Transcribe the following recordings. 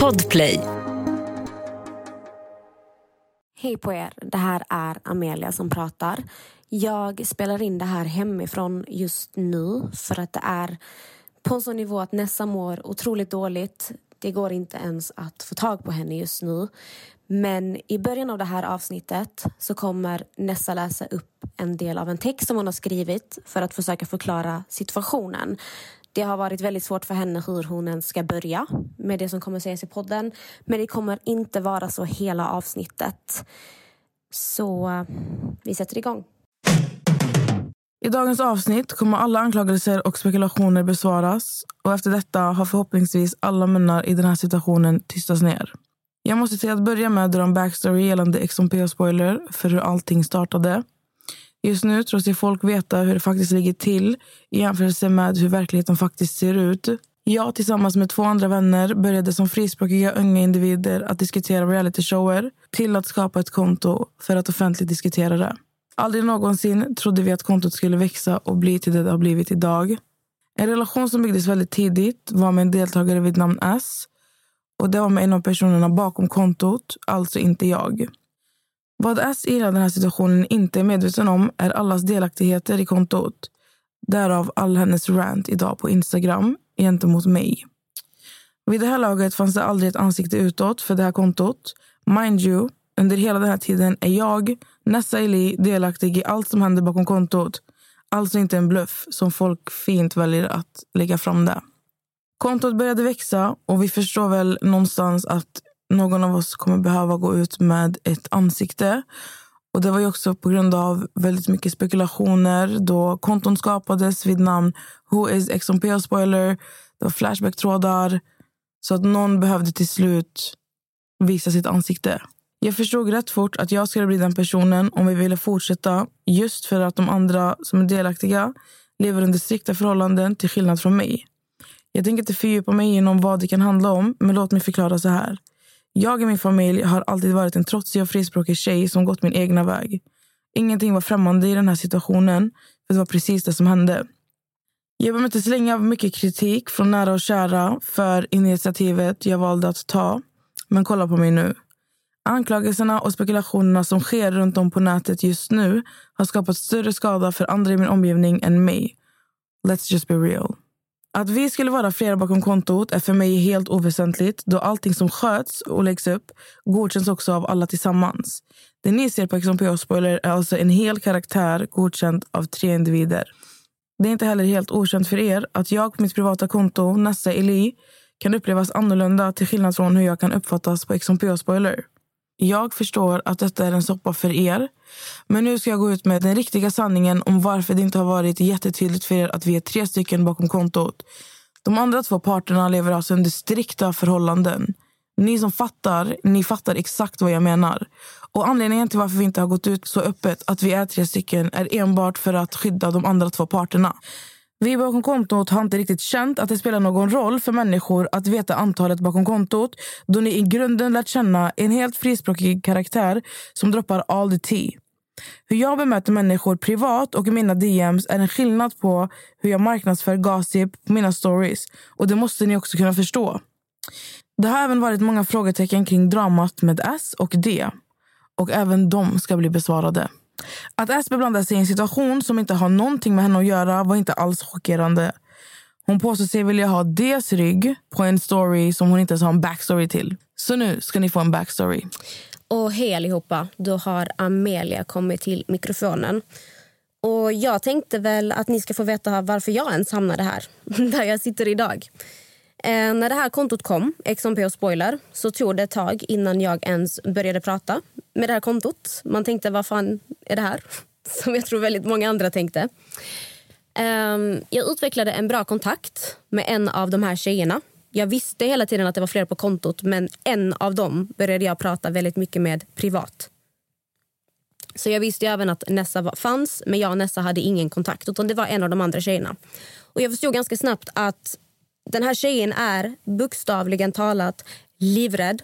Podplay. Hej på er, det här är Amelia som pratar. Jag spelar in det här hemifrån just nu för att det är på en sån nivå att Nessa mår otroligt dåligt. Det går inte ens att få tag på henne just nu. Men i början av det här avsnittet så kommer Nessa läsa upp en del av en text som hon har skrivit för att försöka förklara situationen. Det har varit väldigt svårt för henne hur hon ens ska börja med det som kommer sägas i podden. Men det kommer inte vara så hela avsnittet. Så eh, vi sätter igång. I dagens avsnitt kommer alla anklagelser och spekulationer besvaras och efter detta har förhoppningsvis alla munnar i den här situationen tystats ner. Jag måste till att börja med dra en backstory gällande XMP-spoiler för hur allting startade. Just nu tror sig folk veta hur det faktiskt ligger till i jämförelse med hur verkligheten faktiskt ser ut. Jag tillsammans med två andra vänner började som frispråkiga unga individer att diskutera realityshower till att skapa ett konto för att offentligt diskutera det. Aldrig någonsin trodde vi att kontot skulle växa och bli till det det har blivit idag. En relation som byggdes väldigt tidigt var med en deltagare vid namn S. Och Det var med en av personerna bakom kontot, alltså inte jag. Vad S i den här situationen inte är medveten om är allas delaktigheter i kontot. Därav all hennes rant idag på Instagram gentemot mig. Vid det här laget fanns det aldrig ett ansikte utåt för det här kontot. Mind you, under hela den här tiden är jag, Nessa Eli, delaktig i allt som händer bakom kontot. Alltså inte en bluff som folk fint väljer att lägga fram det. Kontot började växa och vi förstår väl någonstans att någon av oss kommer behöva gå ut med ett ansikte. Och Det var ju också på grund av väldigt mycket spekulationer då konton skapades vid namn Who is XMP spoiler. Det var Flashback-trådar. Så att någon behövde till slut visa sitt ansikte. Jag förstod rätt fort att jag skulle bli den personen om vi ville fortsätta just för att de andra som är delaktiga lever under strikta förhållanden till skillnad från mig. Jag tänker inte fördjupa mig inom vad det kan handla om, men låt mig förklara så här. Jag och min familj har alltid varit en trotsig och frispråkig tjej som gått min egna väg. Ingenting var främmande i den här situationen, för det var precis det som hände. Jag bemöttes länge av mycket kritik från nära och kära för initiativet jag valde att ta. Men kolla på mig nu. Anklagelserna och spekulationerna som sker runt om på nätet just nu har skapat större skada för andra i min omgivning än mig. Let's just be real. Att vi skulle vara flera bakom kontot är för mig helt oväsentligt då allting som sköts och läggs upp godkänns också av alla tillsammans. Det ni ser på XMPH Spoiler är alltså en hel karaktär godkänd av tre individer. Det är inte heller helt okänt för er att jag på mitt privata konto, Nessa Eli, kan upplevas annorlunda till skillnad från hur jag kan uppfattas på XMPH Spoiler. Jag förstår att detta är en soppa för er. Men nu ska jag gå ut med den riktiga sanningen om varför det inte har varit jättetydligt för er att vi är tre stycken bakom kontot. De andra två parterna lever alltså under strikta förhållanden. Ni som fattar, ni fattar exakt vad jag menar. Och Anledningen till varför vi inte har gått ut så öppet att vi är tre stycken är enbart för att skydda de andra två parterna. Vi bakom kontot har inte riktigt känt att det spelar någon roll för människor att veta antalet bakom kontot då ni i grunden lärt känna en helt frispråkig karaktär som droppar all the tea. Hur jag bemöter människor privat och i mina DMs är en skillnad på hur jag marknadsför gossip på mina stories. Och det måste ni också kunna förstå. Det har även varit många frågetecken kring dramat med S och D. Och även de ska bli besvarade. Att Asper blandar sig i en situation som inte har någonting med henne att göra var inte alls chockerande. Hon påstår sig vilja ha Ds rygg på en story som hon inte ens har en backstory till. Så nu ska ni få en backstory. Och hej allihopa, då har Amelia kommit till mikrofonen. Och jag tänkte väl att ni ska få veta varför jag ens hamnade här, där jag sitter idag. Eh, när det här kontot kom, XMP och spoiler, så tog det ett tag innan jag ens började prata med det här kontot. Man tänkte, vad fan är det här? Som jag tror väldigt många andra tänkte. Eh, jag utvecklade en bra kontakt med en av de här tjejerna. Jag visste hela tiden att det var fler på kontot men en av dem började jag prata väldigt mycket med privat. Så jag visste även att Nessa fanns, men jag och Nessa hade ingen kontakt. Utan Det var en av de andra tjejerna. Och Jag förstod ganska snabbt att den här tjejen är bokstavligen talat livrädd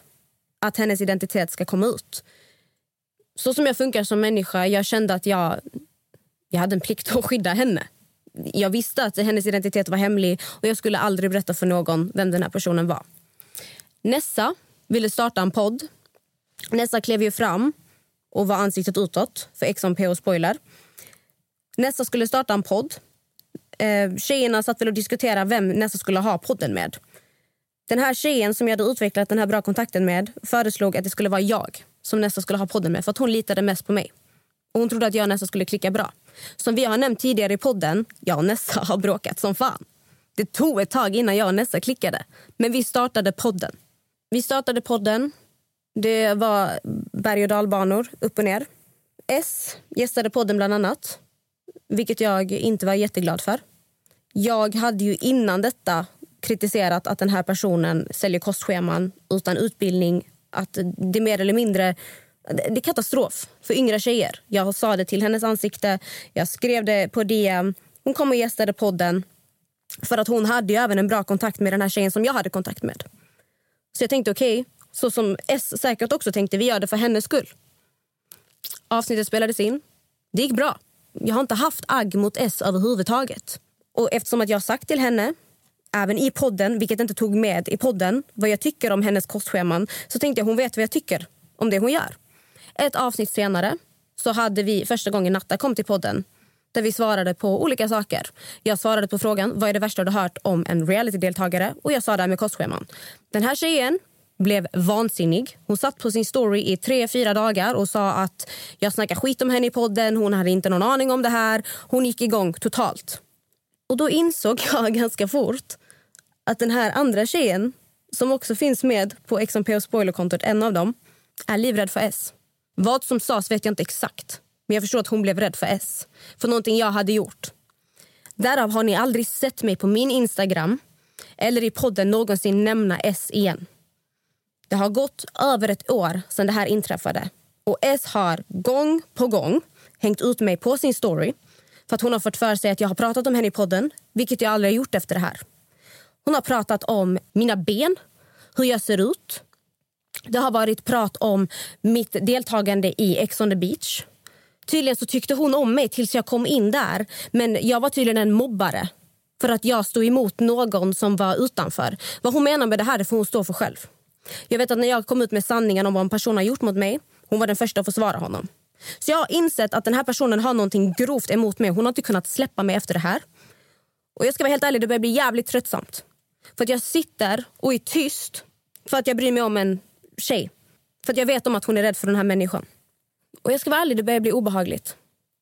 att hennes identitet ska komma ut. Så som jag funkar som människa, jag kände att jag, jag hade en plikt att skydda henne. Jag visste att hennes identitet var hemlig och jag skulle aldrig berätta för någon vem den här personen var. Nessa ville starta en podd. Nessa klev ju fram och var ansiktet utåt för X&P och Spoiler. Nessa skulle starta en podd. Eh, tjejerna satt väl och diskuterade vem Nessa skulle ha podden med. Den här tjejen som jag hade utvecklat den här bra kontakten med föreslog att det skulle vara jag som nästa skulle ha podden med för att hon litade mest på mig. Och hon trodde att jag och Nessa skulle klicka bra. Som vi har nämnt tidigare i podden, jag och Nessa har bråkat som fan. Det tog ett tag innan jag och Nessa klickade. Men vi startade podden. Vi startade podden. Det var berg och dalbanor, upp och ner. S gästade podden bland annat, vilket jag inte var jätteglad för. Jag hade ju innan detta kritiserat att den här personen säljer kostscheman utan utbildning. Att det mer eller mindre det är katastrof för yngre tjejer. Jag sa det till hennes ansikte, jag skrev det på DM. Hon kom och gästade podden. För att hon hade ju även en bra kontakt med den här tjejen som jag hade kontakt med. Så jag tänkte okej, okay, så som S säkert också tänkte, vi gör det för hennes skull. Avsnittet spelades in. Det gick bra. Jag har inte haft agg mot S överhuvudtaget. Och eftersom att jag sagt till henne, även i podden, vilket inte tog med i podden, vad jag tycker om hennes kostscheman, så tänkte jag hon vet vad jag tycker om det hon gör. Ett avsnitt senare så hade vi första gången Natta kom till podden där vi svarade på olika saker. Jag svarade på frågan vad är det värsta du hört om en realitydeltagare och jag sa det här med kostscheman. Den här tjejen blev vansinnig. Hon satt på sin story i tre, fyra dagar och sa att jag snackar skit om henne i podden. Hon hade inte någon aning om det här. Hon gick igång totalt. Och då insåg jag ganska fort att den här andra tjejen som också finns med på XMP och spoilerkontot, en av dem, är livrädd för S. Vad som sades vet jag inte exakt. Men jag förstår att hon blev rädd för S. För någonting jag hade gjort. Därav har ni aldrig sett mig på min Instagram eller i podden någonsin nämna S igen. Det har gått över ett år sedan det här inträffade. Och S har gång på gång hängt ut mig på sin story för att hon har fått för sig att jag har pratat om henne i podden, vilket jag aldrig har gjort efter det här. Hon har pratat om mina ben, hur jag ser ut. Det har varit prat om mitt deltagande i Ex on the beach. Tydligen så tyckte hon om mig tills jag kom in där. Men jag var tydligen en mobbare för att jag stod emot någon som var utanför. Vad hon menar med det här får hon stå för själv. Jag vet att när jag kom ut med sanningen om vad en person har gjort mot mig, hon var den första att försvara honom. Så jag har insett att den här personen har någonting grovt emot mig. Hon har inte kunnat släppa mig efter det här. Och jag ska vara helt ärlig, det börjar bli jävligt tröttsamt. För att jag sitter och är tyst för att jag bryr mig om en tjej. För att jag vet om att hon är rädd för den här människan. Och jag ska vara ärlig, det börjar bli obehagligt.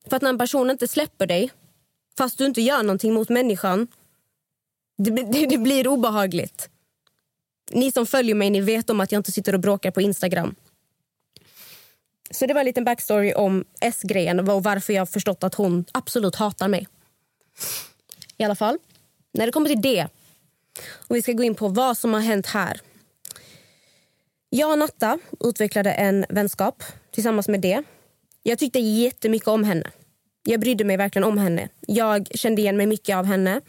För att när en person inte släpper dig, fast du inte gör någonting mot människan, det, det, det blir obehagligt. Ni som följer mig ni vet om att jag inte sitter och bråkar på Instagram. Så det var en liten backstory om S-grejen och varför jag förstått att hon absolut hatar mig. I alla fall, när det kommer till det och vi ska gå in på vad som har hänt här. Jag och Natta utvecklade en vänskap tillsammans med det. Jag tyckte jättemycket om henne. Jag brydde mig verkligen om henne. Jag kände igen mig mycket av henne.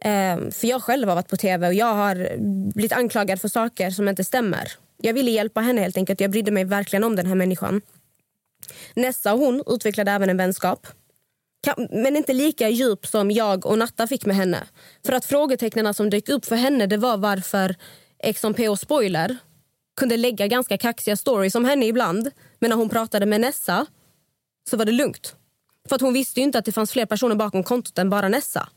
Ehm, för Jag själv har varit på tv och jag har blivit anklagad för saker som inte stämmer. Jag ville hjälpa henne helt enkelt. Jag brydde mig verkligen om den här människan. Nessa och hon utvecklade även en vänskap. Men inte lika djup som jag och Natta fick med henne. För att frågetecknen som dök upp för henne det var varför XMP och Spoiler kunde lägga ganska kaxiga stories om henne ibland. Men när hon pratade med Nessa så var det lugnt. För att hon visste inte att det fanns fler personer bakom kontot än bara Nessa.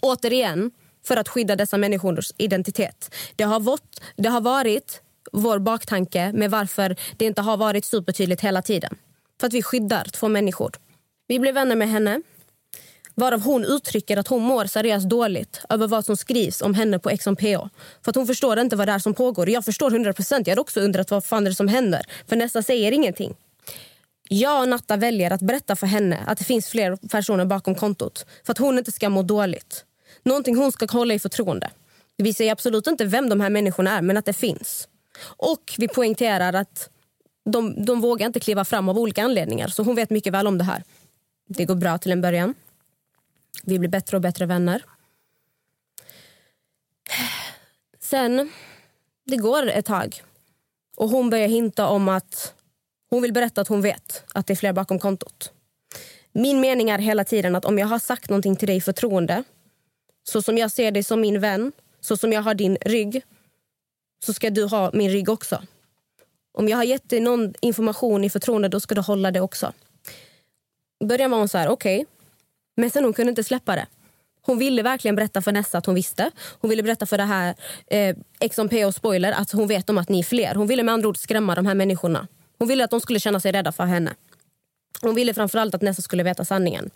Återigen, för att skydda dessa människors identitet. Det har, varit, det har varit vår baktanke med varför det inte har varit supertydligt hela tiden. För att vi skyddar två människor. Vi blev vänner med henne. Varav hon uttrycker att hon mår seriöst dåligt över vad som skrivs om henne på XMPO. För att hon förstår inte vad det är som pågår. Jag förstår 100 procent. Jag har också undrat vad fan det är som händer. För nästa säger ingenting. Jag och Natta väljer att berätta för henne att det finns fler personer bakom kontot. För att hon inte ska må dåligt. Någonting hon ska hålla i förtroende. Vi säger absolut inte vem de här människorna är, men att det finns. Och vi poängterar att de, de vågar inte kliva fram av olika anledningar. Så hon vet mycket väl om det här. Det går bra till en början. Vi blir bättre och bättre vänner. Sen, det går ett tag. Och hon börjar hinta om att hon vill berätta att hon vet att det är fler bakom kontot. Min mening är hela tiden att om jag har sagt någonting till dig i förtroende så som jag ser dig som min vän, så som jag har din rygg så ska du ha min rygg också. Om jag har gett dig någon information i förtroende då ska du hålla det också. I början var hon så här, okej. Okay. Men sen hon kunde inte släppa det. Hon ville verkligen berätta för Nessa att hon visste. Hon ville berätta för det här eh, XMP och Spoiler att hon vet om att ni är fler. Hon ville med andra ord skrämma de här människorna. Hon ville att de skulle känna sig rädda för henne. Hon ville framförallt att Nessa skulle veta sanningen.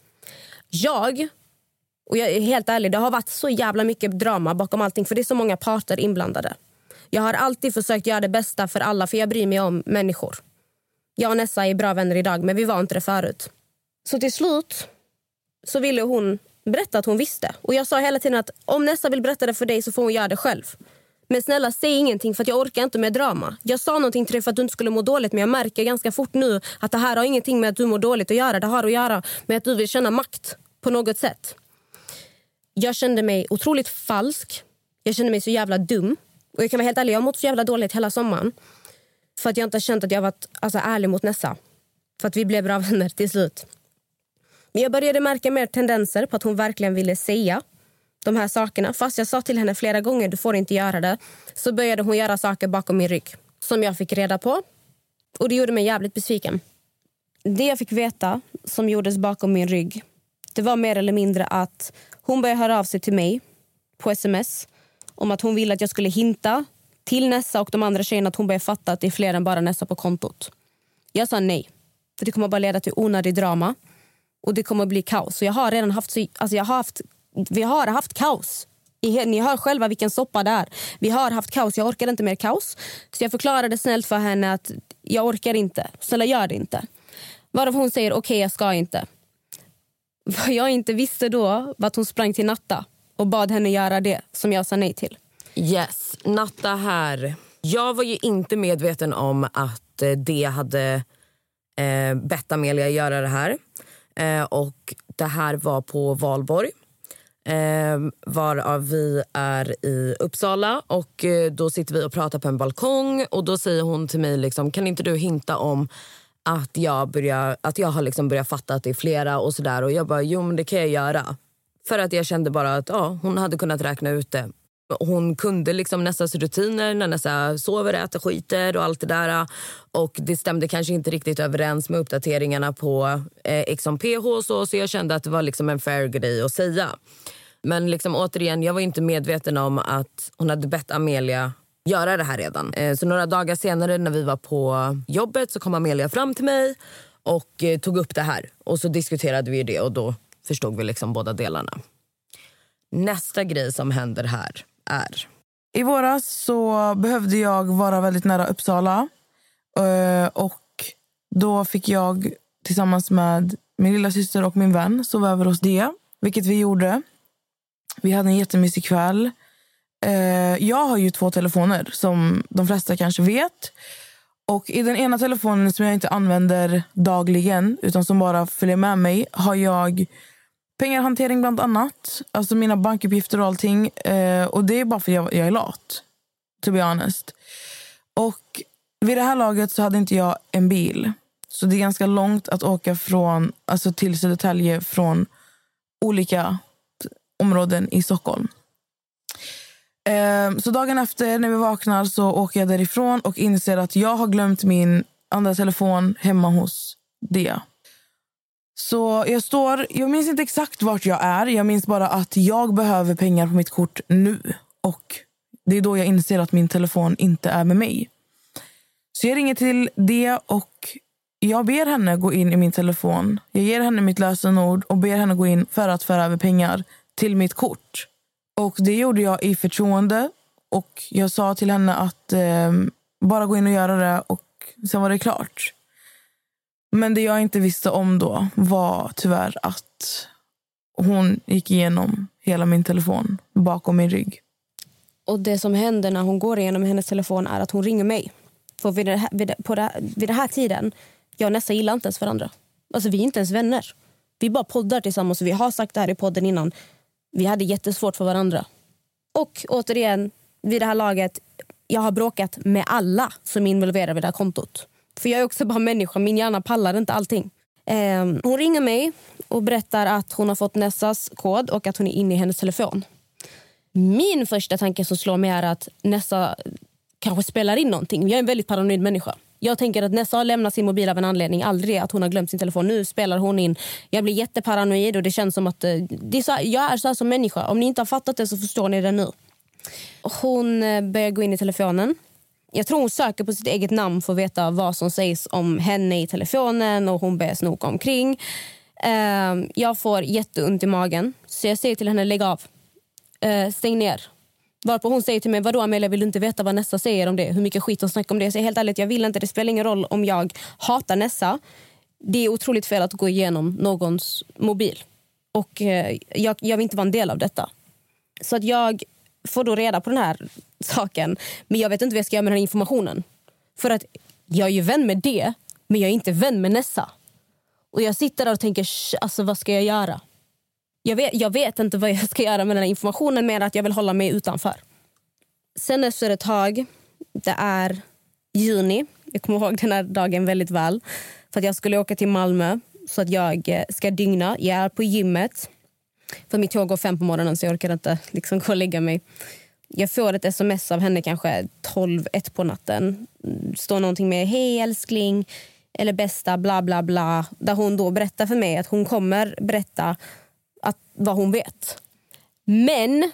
Jag, och jag är helt ärlig, det har varit så jävla mycket drama bakom allting för det är så många parter inblandade. Jag har alltid försökt göra det bästa för alla för jag bryr mig om människor. Jag och Nessa är bra vänner idag men vi var inte det förut. Så till slut så ville hon berätta att hon visste. Och Jag sa hela tiden att om Nessa vill berätta det för dig så får hon göra det själv. Men snälla säg ingenting för jag orkar inte med drama. Jag sa någonting till dig för att du inte skulle må dåligt men jag märker ganska fort nu att det här har ingenting med att du mår dåligt att göra. Det har att göra med att du vill känna makt på något sätt. Jag kände mig otroligt falsk. Jag kände mig så jävla dum. Och jag kan vara helt ärlig, jag har mått så jävla dåligt hela sommaren. För att jag inte har känt att jag varit alltså, ärlig mot Nessa. För att vi blev bra vänner till slut. Men jag började märka mer tendenser på att hon verkligen ville säga de här sakerna. Fast jag sa till henne flera gånger du får inte göra det. Så började hon göra saker bakom min rygg som jag fick reda på. Och det gjorde mig jävligt besviken. Det jag fick veta som gjordes bakom min rygg det var mer eller mindre att hon började höra av sig till mig på sms om att hon ville att jag skulle hinta till Nessa och de andra tjejerna att hon började fatta att det är fler än bara Nessa på kontot. Jag sa nej, för det kommer bara leda till onödig drama och det kommer bli kaos. jag har redan haft, alltså jag har haft, vi har haft kaos. Ni hör själva vilken soppa det är. Vi har haft kaos. Jag orkar inte mer kaos. Så jag förklarade snällt för henne att jag orkar inte. Snälla gör det inte. Varav hon säger okej, okay, jag ska inte. Vad jag inte visste då var att hon sprang till Natta och bad henne göra det som jag sa nej till. Yes, Natta här. Jag var ju inte medveten om att eh, det hade eh, bett Amelia göra det här. Eh, och Det här var på valborg. Eh, varav vi är i Uppsala. Och eh, Då sitter vi och pratar på en balkong. Och Då säger hon till mig liksom, kan inte du hinta om att jag, börjar, att jag har liksom börjat fatta att det är flera. och så där. Och Jag bara, jo men det kan jag göra. För att jag kände bara att ja, hon hade kunnat räkna ut det. Hon kunde liksom Nessas rutiner när Nessa sover, äter, skiter och allt det där. Och Det stämde kanske inte riktigt överens med uppdateringarna på eh, XMPH så, så jag kände att det var liksom en fair grej att säga. Men liksom, återigen, jag var inte medveten om att hon hade bett Amelia göra det här redan. Eh, så några dagar senare när vi var på jobbet så kom Amelia fram till mig och eh, tog upp det här. Och så diskuterade vi det och då förstod vi liksom båda delarna. Nästa grej som händer här är? I våras så behövde jag vara väldigt nära Uppsala. Eh, och Då fick jag tillsammans med min lilla syster och min vän sova över hos det, vilket vi gjorde. Vi hade en jättemysig kväll. Eh, jag har ju två telefoner, som de flesta kanske vet. Och I den ena telefonen som jag inte använder dagligen utan som bara följer med mig har jag Pengarhantering bland annat. Alltså mina bankuppgifter och allting. Eh, och det är bara för att jag, jag är lat. To be honest. Och vid det här laget så hade inte jag en bil. Så det är ganska långt att åka från, alltså till Södertälje från olika områden i Stockholm. Ehm, så dagen efter när vi vaknar så åker jag därifrån och inser att jag har glömt min andra telefon hemma hos Dea. Så jag står, jag minns inte exakt vart jag är. Jag minns bara att jag behöver pengar på mitt kort nu. Och Det är då jag inser att min telefon inte är med mig. Så jag ringer till det och jag ber henne gå in i min telefon. Jag ger henne mitt lösenord och ber henne gå in för att föra över pengar till mitt kort. Och Det gjorde jag i förtroende. Och Jag sa till henne att eh, bara gå in och göra det och sen var det klart. Men det jag inte visste om då var tyvärr att hon gick igenom hela min telefon bakom min rygg. Och Det som händer när hon går igenom hennes telefon är att hon ringer mig. För vid, här, vid, på det, vid den här tiden, jag och Nessa gillar inte ens varandra. Alltså vi är inte ens vänner. Vi bara poddar tillsammans. Vi har sagt det här i podden innan. Vi hade jättesvårt för varandra. Och återigen, vid det här laget, jag har bråkat med alla som är involverade i det här kontot. För jag är också bara människa, min hjärna pallar inte allting. Eh, hon ringer mig och berättar att hon har fått Nessas kod och att hon är inne i hennes telefon. Min första tanke som slår mig är att Nessa kanske spelar in någonting. Jag är en väldigt paranoid människa. Jag tänker att Nessa har lämnat sin mobil av en anledning. Aldrig att hon har glömt sin telefon. Nu spelar hon in. Jag blir jätteparanoid och det känns som att... Eh, det är så, jag är så här som människa. Om ni inte har fattat det så förstår ni det nu. Hon eh, börjar gå in i telefonen. Jag tror hon söker på sitt eget namn för att veta vad som sägs om henne i telefonen och hon börjar snoka omkring. Eh, jag får jätteont i magen så jag säger till henne lägg av. Stäng ner. Varpå hon säger till mig, vadå Amelia vill du inte veta vad Nessa säger om det? Hur mycket skit hon snackar om det? Jag säger helt ärligt, jag vill inte. Det spelar ingen roll om jag hatar Nessa. Det är otroligt fel att gå igenom någons mobil. Och eh, jag, jag vill inte vara en del av detta. Så att jag får då reda på den här saken. Men jag vet inte vad jag ska göra med den här informationen. För att jag är ju vän med det, men jag är inte vän med Nessa. Och jag sitter där och tänker, alltså vad ska jag göra? Jag vet, jag vet inte vad jag ska göra med den här informationen mer att jag vill hålla mig utanför. Sen efter ett tag, det är juni. Jag kommer ihåg den här dagen väldigt väl. För att Jag skulle åka till Malmö så att jag eh, ska dygna. Jag är på gymmet. För Mitt tåg går fem på morgonen så jag orkar inte liksom gå och lägga mig. Jag får ett sms av henne kanske 12, 1 på natten. står någonting med hej älskling eller bästa bla bla bla. Där hon då berättar för mig att hon kommer berätta att, vad hon vet. Men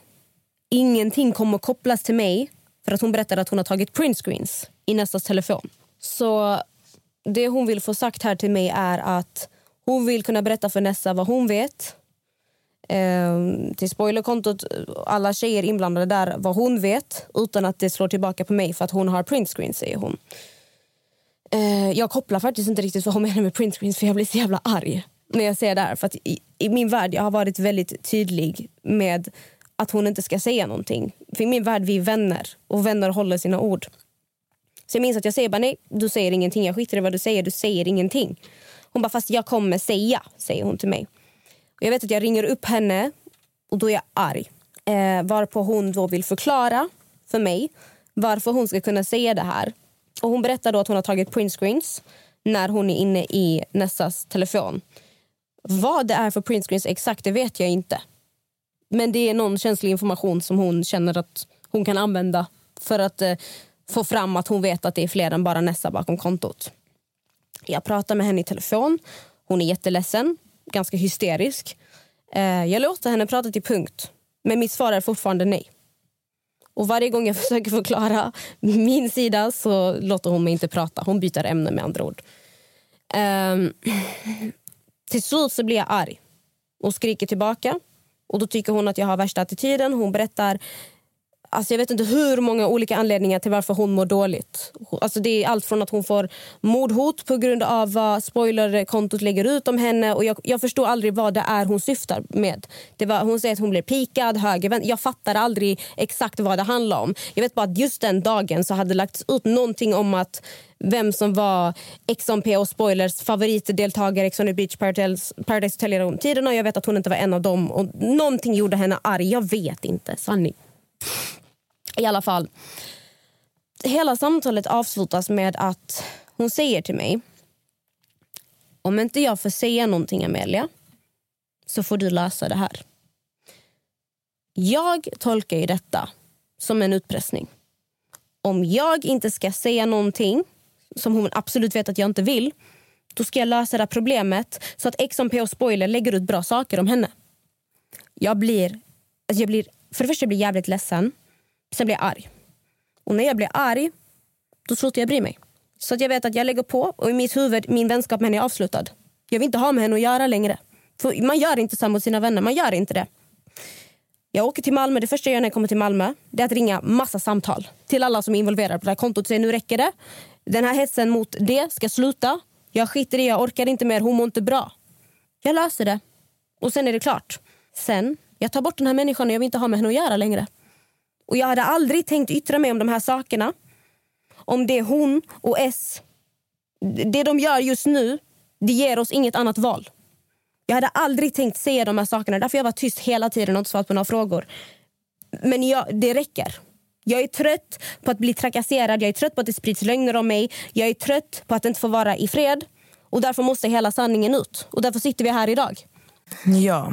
ingenting kommer kopplas till mig för att hon berättade att hon har tagit printscreens i Nessas telefon. Så det hon vill få sagt här till mig är att hon vill kunna berätta för Nessa vad hon vet. Ehm, till spoilerkontot, alla tjejer inblandade där, vad hon vet utan att det slår tillbaka på mig för att hon har printscreens, säger hon. Ehm, jag kopplar faktiskt inte riktigt vad hon menar med printscreens för jag blir så jävla arg när jag ser det här. För att i, i min värld jag har varit väldigt tydlig med att hon inte ska säga någonting. För i min värld vi är vänner och vänner håller sina ord. Så jag minns att jag säger bara nej, du säger ingenting. Jag skiter i vad du säger, du säger ingenting. Hon bara fast jag kommer säga, säger hon till mig. Och jag vet att jag ringer upp henne och då är jag arg. Eh, varpå hon då vill förklara för mig varför hon ska kunna säga det här. Och Hon berättar då att hon har tagit printscreens när hon är inne i Nessas telefon. Vad det är för printscreens exakt det vet jag inte. Men det är någon känslig information som hon känner att hon kan använda för att eh, få fram att hon vet att det är fler än bara Nessa bakom kontot. Jag pratar med henne i telefon. Hon är jätteledsen, ganska hysterisk. Eh, jag låter henne prata till punkt, men mitt svar är fortfarande nej. Och Varje gång jag försöker förklara min sida så låter hon mig inte prata. Hon byter ämne med andra ord. Eh, till slut så blir jag arg och skriker tillbaka. Och Då tycker hon att jag har värsta attityden. Hon berättar Alltså jag vet inte hur många olika anledningar till varför hon mår dåligt. Alltså det är allt från att hon får mordhot på grund av vad spoilerkontot lägger ut om henne. Och jag, jag förstår aldrig vad det är hon syftar med. Det var, hon säger att hon blir pikad, höger, Jag fattar aldrig exakt vad det handlar om. Jag vet bara att just den dagen så hade det lagts ut någonting om att vem som var XMP och Spoilers favoritdeltagare i Ex on the Beach Paradise, Paradise Hotel genom tiderna. Jag vet att hon inte var en av dem. Och någonting gjorde henne arg. Jag vet inte. Sanning. I alla fall. Hela samtalet avslutas med att hon säger till mig om inte jag får säga någonting, Amelia, så får du lösa det här. Jag tolkar ju detta som en utpressning. Om jag inte ska säga någonting som hon absolut vet att jag inte vill då ska jag lösa det här problemet så att XMP och Spoiler lägger ut bra saker om henne. Jag blir, alltså jag blir för det första blir jag jävligt ledsen. Sen blir jag arg. Och när jag blir arg, då slutar jag bry mig. Så att jag vet att jag lägger på och i mitt huvud, min vänskap med henne är avslutad. Jag vill inte ha med henne att göra längre. För man gör inte så mot sina vänner. Man gör inte det. Jag åker till Malmö. Det första jag gör när jag kommer till Malmö det är att ringa massa samtal till alla som är involverade på det här kontot. och Säger nu räcker det. Den här hetsen mot det ska sluta. Jag skiter i jag orkar inte mer. Hon mår inte bra. Jag löser det. Och sen är det klart. Sen jag tar bort den här människan och jag vill inte ha med henne att göra längre. Och jag hade aldrig tänkt yttra mig om de här sakerna. Om det hon och S, det de gör just nu, det ger oss inget annat val. Jag hade aldrig tänkt säga de här sakerna. Därför jag var tyst hela tiden och inte svarat på några frågor. Men jag, det räcker. Jag är trött på att bli trakasserad, jag är trött på att det sprids lögner om mig. Jag är trött på att inte få vara i fred. Och därför måste hela sanningen ut. Och därför sitter vi här idag. Ja.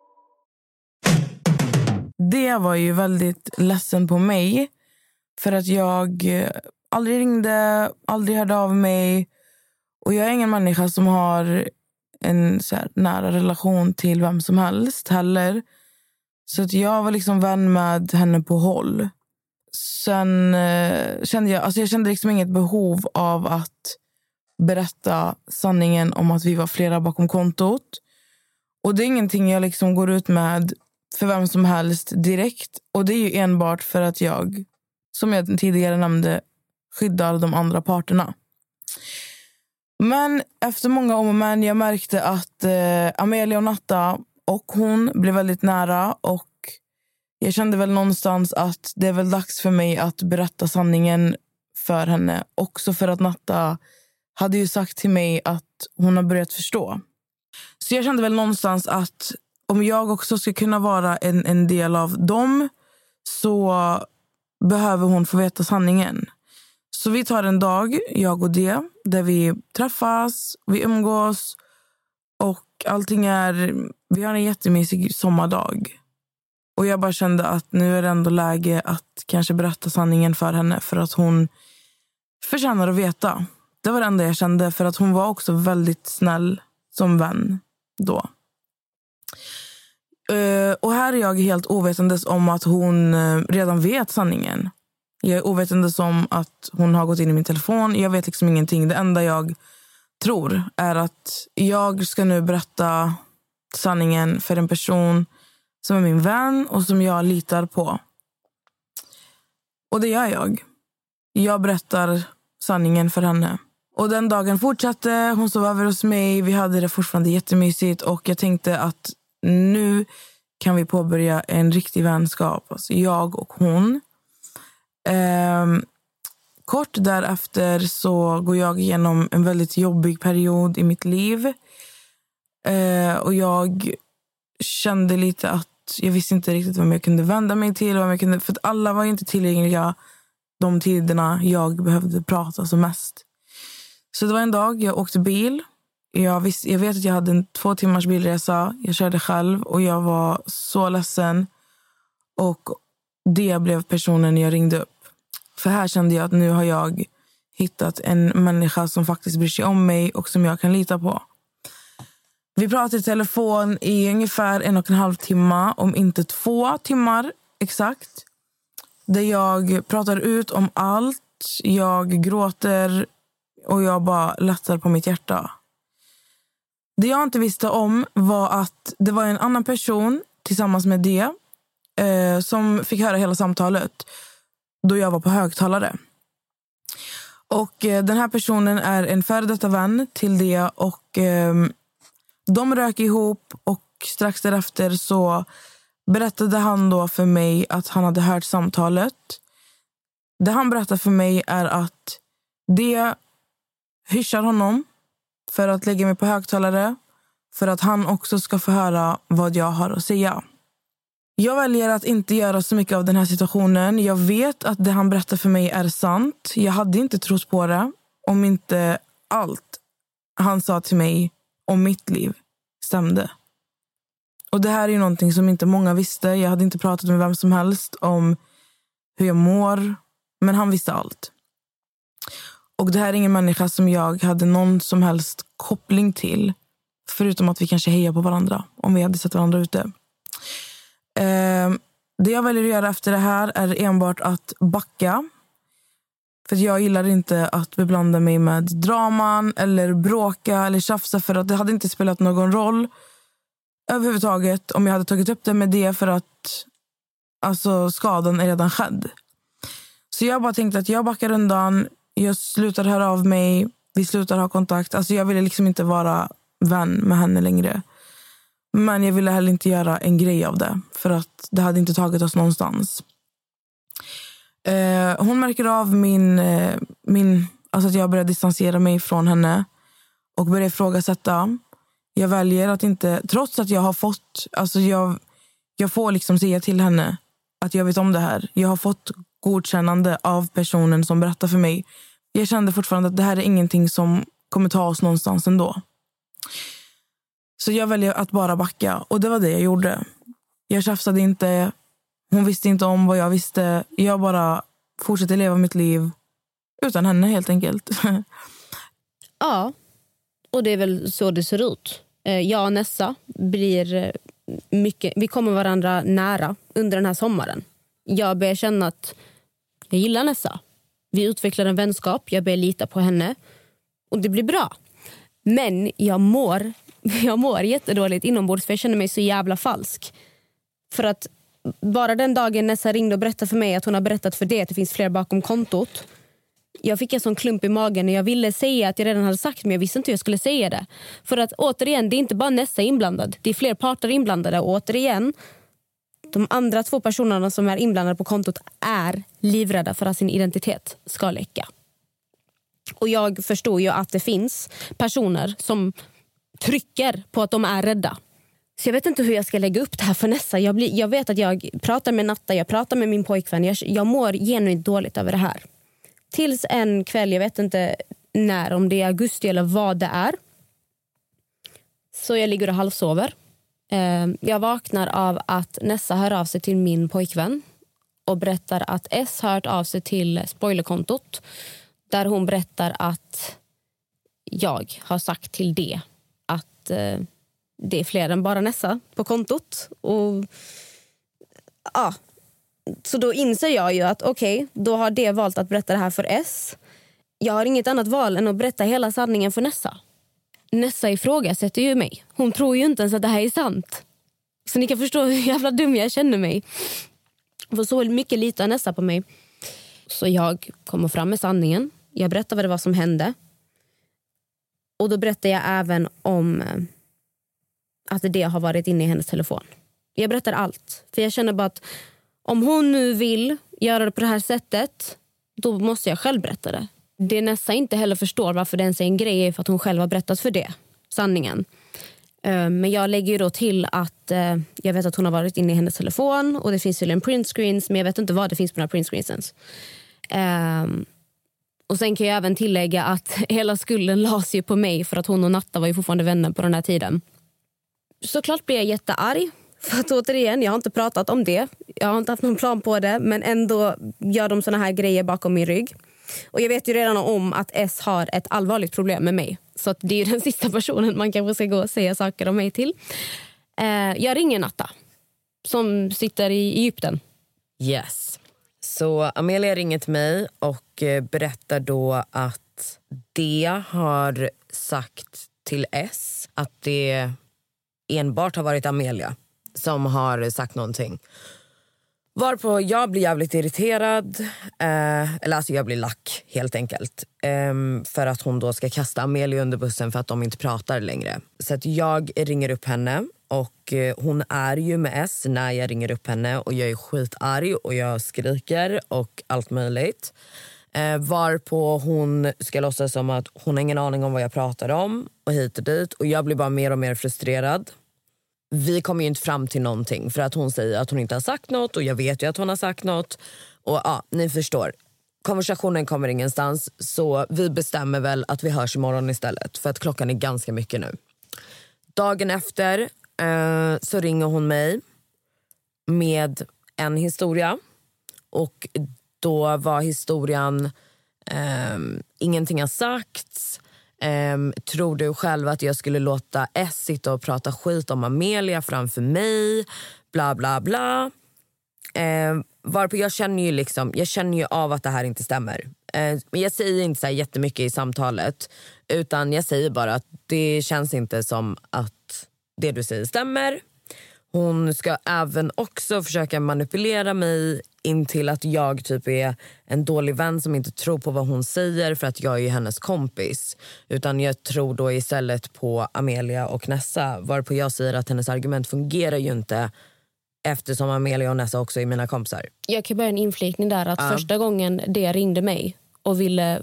Det var ju väldigt ledsen på mig. För att jag eh, aldrig ringde, aldrig hörde av mig. Och jag är ingen människa som har en så nära relation till vem som helst heller. Så att jag var liksom vän med henne på håll. Sen eh, kände jag, alltså jag kände liksom inget behov av att berätta sanningen om att vi var flera bakom kontot. Och det är ingenting jag liksom går ut med för vem som helst direkt. Och det är ju enbart för att jag, som jag tidigare nämnde, skyddar de andra parterna. Men efter många om och men, jag märkte att eh, Amelia och Natta och hon blev väldigt nära. Och jag kände väl någonstans att det är väl dags för mig att berätta sanningen för henne. Också för att Natta hade ju sagt till mig att hon har börjat förstå. Så jag kände väl någonstans att om jag också ska kunna vara en, en del av dem så behöver hon få veta sanningen. Så vi tar en dag, jag och det, där vi träffas, vi umgås och allting är... Vi har en jättemysig sommardag. Och jag bara kände att nu är det ändå läge att kanske berätta sanningen för henne för att hon förtjänar att veta. Det var det enda jag kände, för att hon var också väldigt snäll som vän då. Uh, och här är jag helt ovetandes om att hon uh, redan vet sanningen. Jag är ovetandes om att hon har gått in i min telefon. Jag vet liksom ingenting. Det enda jag tror är att jag ska nu berätta sanningen för en person som är min vän och som jag litar på. Och det gör jag. Jag berättar sanningen för henne. Och den dagen fortsatte. Hon sov över hos mig. Vi hade det fortfarande jättemysigt. Och jag tänkte att nu kan vi påbörja en riktig vänskap. Alltså jag och hon. Um, kort därefter så går jag igenom en väldigt jobbig period i mitt liv. Uh, och jag kände lite att jag visste inte riktigt vem jag kunde vända mig till. Vem jag kunde, för alla var inte tillgängliga de tiderna jag behövde prata som mest. Så det var en dag jag åkte bil. Jag, visst, jag vet att jag hade en två timmars bilresa. Jag körde själv och jag var så ledsen. Och det blev personen jag ringde upp. För här kände jag att nu har jag hittat en människa som faktiskt bryr sig om mig och som jag kan lita på. Vi pratade i telefon i ungefär en och en halv timme, om inte två timmar exakt. Där jag pratar ut om allt. Jag gråter och jag bara lättar på mitt hjärta. Det jag inte visste om var att det var en annan person tillsammans med det eh, som fick höra hela samtalet då jag var på högtalare. Och eh, Den här personen är en före detta vän till det. Och eh, De rök ihop och strax därefter så berättade han då för mig att han hade hört samtalet. Det han berättade för mig är att det hyschar honom för att lägga mig på högtalare för att han också ska få höra vad jag har att säga. Jag väljer att inte göra så mycket av den här situationen. Jag vet att det han berättar för mig är sant. Jag hade inte trott på det om inte allt han sa till mig om mitt liv stämde. Och Det här är någonting som inte många visste. Jag hade inte pratat med vem som helst om hur jag mår. Men han visste allt. Och Det här är ingen människa som jag hade någon som helst koppling till. Förutom att vi kanske hejar på varandra om vi hade sett varandra ute. Eh, det jag väljer att göra efter det här är enbart att backa. För Jag gillar inte att beblanda mig med draman eller bråka eller tjafsa. För att Det hade inte spelat någon roll överhuvudtaget om jag hade tagit upp det med det för att alltså, skadan är redan skedd. Så jag bara tänkte att jag backar undan. Jag slutar höra av mig. Vi slutar ha kontakt. Alltså jag ville liksom inte vara vän med henne längre. Men jag ville heller inte göra en grej av det. För att det hade inte tagit oss någonstans. Eh, hon märker av min, eh, min, alltså att jag börjar distansera mig från henne och börjar ifrågasätta. Jag väljer att inte, trots att jag har fått, alltså jag, jag får liksom säga till henne att jag vet om det här. Jag har fått godkännande av personen som berättar för mig. Jag kände fortfarande att det här är ingenting som kommer ta oss någonstans ändå. Så jag väljer att bara backa och det var det jag gjorde. Jag tjafsade inte. Hon visste inte om vad jag visste. Jag bara fortsatte leva mitt liv utan henne helt enkelt. Ja, och det är väl så det ser ut. Eh, jag och Nessa blir eh, mycket, vi kommer varandra nära under den här sommaren. Jag börjar känna att jag gillar Nessa. Vi utvecklar en vänskap, jag börjar lita på henne och det blir bra. Men jag mår, jag mår jättedåligt inombords för jag känner mig så jävla falsk. För att bara den dagen Nessa ringde och berättade för mig att hon har berättat för det att det finns fler bakom kontot jag fick en sån klump i magen och jag ville säga att jag redan hade sagt men jag visste inte hur jag skulle säga det. För att återigen, det är inte bara Nessa inblandad. Det är fler parter inblandade och återigen, de andra två personerna som är inblandade på kontot är livrädda för att sin identitet ska läcka. Och jag förstår ju att det finns personer som trycker på att de är rädda. Så jag vet inte hur jag ska lägga upp det här för Nessa. Jag, blir, jag vet att jag pratar med Natta, jag pratar med min pojkvän. Jag, jag mår genuint dåligt över det här. Tills en kväll, jag vet inte när, om det är augusti eller vad det är. Så jag ligger och halvsover. Eh, Jag vaknar av att Nessa hör av sig till min pojkvän och berättar att S har hört av sig till spoilerkontot där hon berättar att jag har sagt till det att eh, det är fler än bara Nessa på kontot. Och ja, så då inser jag ju att okej, då har det valt att berätta det här för S. Jag har inget annat val än att berätta hela sanningen för Nessa. Nessa ifrågasätter ju mig. Hon tror ju inte ens att det här är sant. Så ni kan förstå hur jävla dum jag känner mig. För så mycket litar Nessa på mig. Så jag kommer fram med sanningen. Jag berättar vad det var som hände. Och då berättar jag även om eh, att det har varit inne i hennes telefon. Jag berättar allt. För jag känner bara att om hon nu vill göra det på det här sättet, då måste jag själv berätta det. Det Nessa inte heller förstår varför det ens är en grej är för att hon själv har berättat för det. Sanningen. Eh, men jag lägger ju då till att eh, jag vet att hon har varit inne i hennes telefon och det finns tydligen printscreens men jag vet inte vad det finns på de här printscreensens. Ehm, och sen kan jag även tillägga att hela skulden lades ju på mig för att hon och Natta var ju fortfarande vänner på den här tiden. Såklart blir jag jättearg. För att återigen, jag har inte pratat om det. Jag har inte haft någon plan på det. Men ändå gör de såna här grejer bakom min rygg. Och jag vet ju redan om att S har ett allvarligt problem med mig. Så att det är ju den sista personen man kanske ska gå och säga saker om mig till. Eh, jag ringer Natta. Som sitter i Egypten. Yes. Så Amelia ringer till mig och eh, berättar då att D har sagt till S att det enbart har varit Amelia som har sagt någonting. Varpå jag blir jävligt irriterad. Eh, eller alltså jag blir lack helt enkelt. Eh, för att hon då ska kasta Amelia under bussen för att de inte pratar längre. Så att jag ringer upp henne och eh, hon är ju med S när jag ringer upp henne och jag är skitarg och jag skriker och allt möjligt. Eh, varpå hon ska låtsas som att hon har ingen aning om vad jag pratar om och hit och dit. Och jag blir bara mer och mer frustrerad vi kommer ju inte fram till någonting för att hon säger att hon inte har sagt något och jag vet ju att hon har sagt något. Och ja, ni förstår. Konversationen kommer ingenstans så vi bestämmer väl att vi hörs imorgon istället för att klockan är ganska mycket nu. Dagen efter eh, så ringer hon mig med en historia och då var historien eh, ingenting har sagts Um, tror du själv att jag skulle låta S sitta och prata skit om Amelia framför mig? Bla, bla, bla. Um, varpå jag känner ju liksom, jag känner ju av att det här inte stämmer. Men men jag säger inte så här jättemycket i samtalet. Utan jag säger bara att det känns inte som att det du säger stämmer. Hon ska även också försöka manipulera mig in till att jag typ är en dålig vän som inte tror på vad hon säger för att jag är hennes kompis. Utan jag tror då istället på Amelia och Nessa varpå jag säger att hennes argument fungerar ju inte Eftersom Amelia och Nessa också är mina kompisar. Jag kan börja en inflikning där. att Ja. Första gången det ringde mig och ville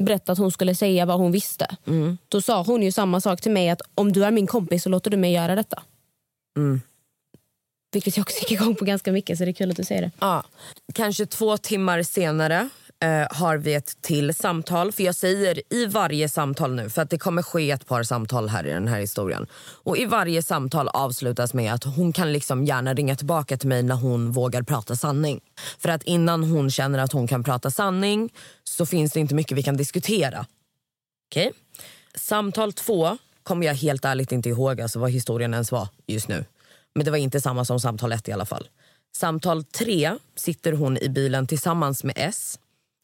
berätta att hon skulle säga vad hon visste. Mm. Då sa hon ju samma sak till mig. att Om du är min kompis så låter du mig göra detta. Mm. Vilket jag också gick igång på ganska mycket. så det är kul att du säger det. Ja. Kanske två timmar senare eh, har vi ett till samtal. För Jag säger i varje samtal nu, för att det kommer ske ett par samtal här i den här historien. Och I varje samtal avslutas med att hon kan liksom gärna ringa tillbaka till mig när hon vågar prata sanning. För att innan hon känner att hon kan prata sanning så finns det inte mycket vi kan diskutera. Okej? Samtal två kommer jag helt ärligt inte ihåg alltså vad historien ens var just nu. Men det var inte samma som samtal ett i alla fall. Samtal tre sitter hon i bilen tillsammans med S.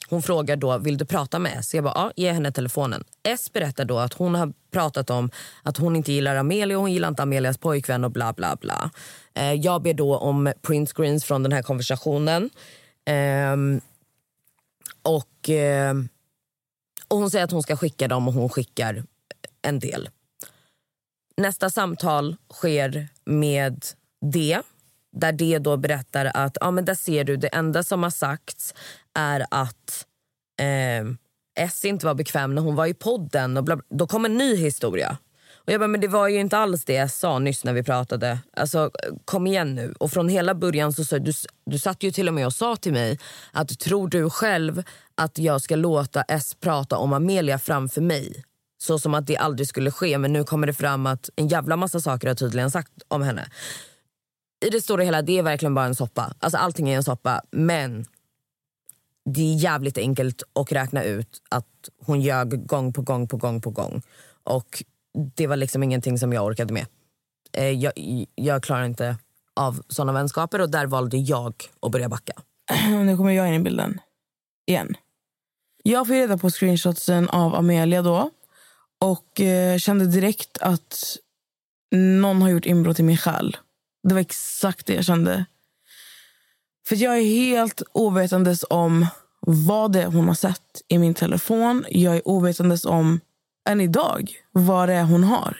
Hon frågar då, vill du prata med S? Jag bara, ja, ge henne telefonen. S berättar då att hon har pratat om att hon inte gillar Amelia, hon gillar inte Amelias pojkvän och bla bla bla. Eh, jag ber då om print screens från den här konversationen. Ehm, och, eh, och hon säger att hon ska skicka dem och hon skickar en del. Nästa samtal sker med D där D då berättar att ja, men där ser du, det enda som har sagts är att eh, S inte var bekväm när hon var i podden. Och bla, bla. Då kom en ny historia. Och jag bara, men det var ju inte alls det jag sa nyss när vi pratade. Alltså, kom igen nu. Och från hela början så sa du, du satt ju till och med och sa till mig att tror du själv att jag ska låta S prata om Amelia framför mig? Så som att det aldrig skulle ske. Men nu kommer det fram att en jävla massa saker har tydligen sagt om henne. I det stora hela, det är verkligen bara en soppa. Alltså allting är en soppa. Men det är jävligt enkelt att räkna ut att hon ljög gång på gång på gång på gång. Och det var liksom ingenting som jag orkade med. Eh, jag, jag klarar inte av såna vänskaper och där valde jag att börja backa. nu kommer jag in i bilden. Igen. Jag får reda på screenshotsen av Amelia då. Och eh, kände direkt att någon har gjort inbrott i min själ. Det var exakt det jag kände. För jag är helt ovetandes om vad det är hon har sett i min telefon. Jag är ovetandes om, än idag, vad det är hon har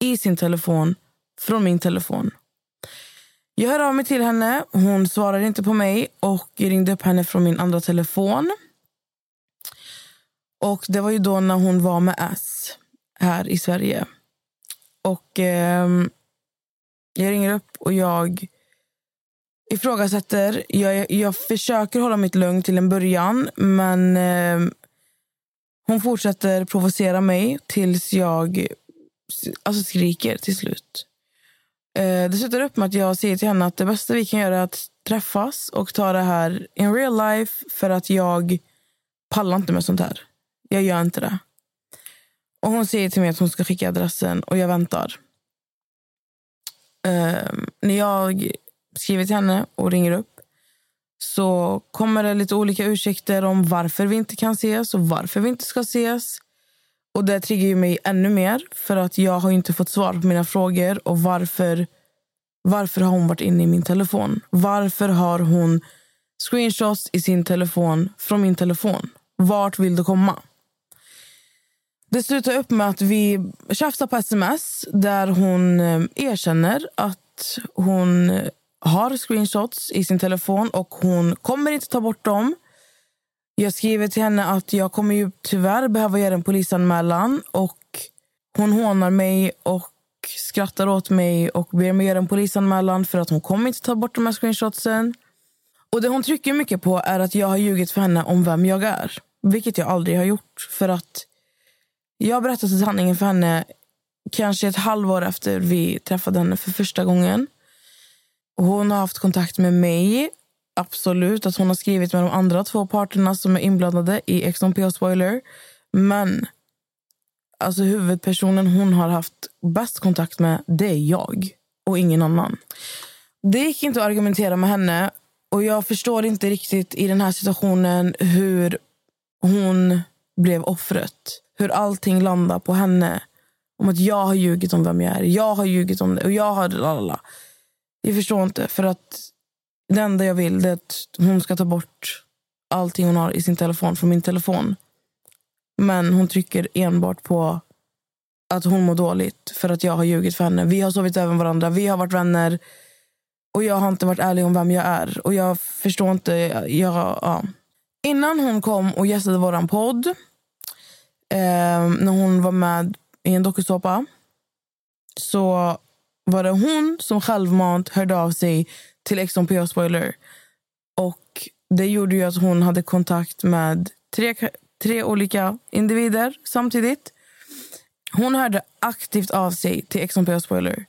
i sin telefon, från min telefon. Jag hör av mig till henne. Hon svarar inte på mig och jag ringde upp henne från min andra telefon. Och Det var ju då när hon var med S här i Sverige. Och eh, Jag ringer upp och jag ifrågasätter. Jag, jag försöker hålla mitt lugn till en början men eh, hon fortsätter provocera mig tills jag alltså, skriker till slut. Eh, det slutar upp med att jag säger till henne att det bästa vi kan göra är att träffas och ta det här in real life för att jag pallar inte med sånt här. Jag gör inte det. Och Hon säger till mig att hon ska skicka adressen och jag väntar. Um, när jag skriver till henne och ringer upp så kommer det lite olika ursäkter om varför vi inte kan ses och varför vi inte ska ses. Och Det triggar ju mig ännu mer för att jag har inte fått svar på mina frågor. Och varför, varför har hon varit inne i min telefon? Varför har hon screenshots i sin telefon från min telefon? Vart vill du komma? Det slutar upp med att vi tjafsar på sms där hon eh, erkänner att hon har screenshots i sin telefon och hon kommer inte ta bort dem. Jag skriver till henne att jag kommer ju tyvärr behöva göra en polisanmälan och hon hånar mig och skrattar åt mig och ber mig göra en polisanmälan för att hon kommer inte ta bort de här screenshotsen. Och det hon trycker mycket på är att jag har ljugit för henne om vem jag är. Vilket jag aldrig har gjort. För att jag berättade sanningen för henne kanske ett halvår efter vi träffade henne för första gången. Hon har haft kontakt med mig. Absolut att hon har skrivit med de andra två parterna som är inblandade i Ex on Spoiler. Men alltså huvudpersonen hon har haft bäst kontakt med, det är jag och ingen annan. Det gick inte att argumentera med henne och jag förstår inte riktigt i den här situationen hur hon blev offret. Hur allting landar på henne. Om att jag har ljugit om vem jag är. Jag har ljugit om det och jag har... Lalala. Jag förstår inte. För att Det enda jag vill är att hon ska ta bort allting hon har i sin telefon från min telefon. Men hon trycker enbart på att hon mår dåligt för att jag har ljugit för henne. Vi har sovit över varandra, vi har varit vänner. Och jag har inte varit ärlig om vem jag är. Och jag förstår inte. Jag, ja. Innan hon kom och gästade vår podd, eh, när hon var med i en dokusåpa, så var det hon som självmant hörde av sig till Exxon PH Spoiler. Och det gjorde ju att hon hade kontakt med tre, tre olika individer samtidigt. Hon hörde aktivt av sig till Exxon PH Spoiler.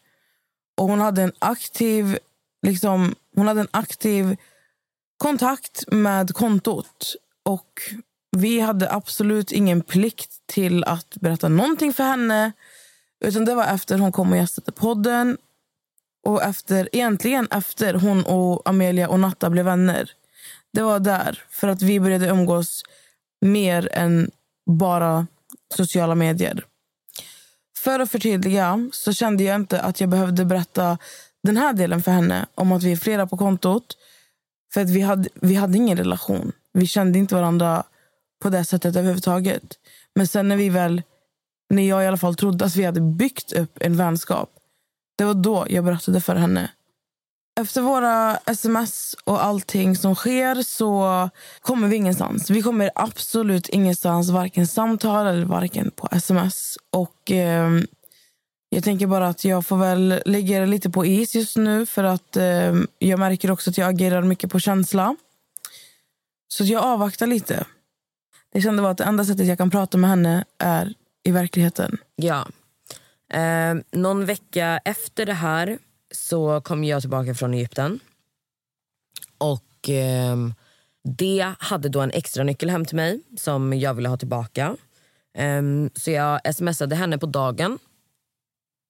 Och hon hade en aktiv liksom, hon hade en aktiv kontakt med kontot. Och vi hade absolut ingen plikt till att berätta någonting för henne. Utan Det var efter hon kom och gästade podden och efter, egentligen efter hon och Amelia och Natta blev vänner. Det var där, för att vi började umgås mer än bara sociala medier. För att förtydliga så kände jag inte att jag behövde berätta den här delen för henne om att vi är flera på kontot. För att vi hade, vi hade ingen relation. Vi kände inte varandra på det sättet överhuvudtaget. Men sen när vi väl, när jag i alla fall trodde att vi hade byggt upp en vänskap. Det var då jag berättade för henne. Efter våra sms och allting som sker så kommer vi ingenstans. Vi kommer absolut ingenstans, varken samtal eller varken på sms. Och eh, jag tänker bara att jag får väl lägga det lite på is just nu för att eh, jag märker också att jag agerar mycket på känsla. Så jag avvaktar lite. Jag kände bara att det enda sättet jag kan prata med henne är i verkligheten. Ja. Eh, någon vecka efter det här så kom jag tillbaka från Egypten. Och eh, det hade då en extra nyckel hem till mig som jag ville ha tillbaka. Eh, så jag smsade henne på dagen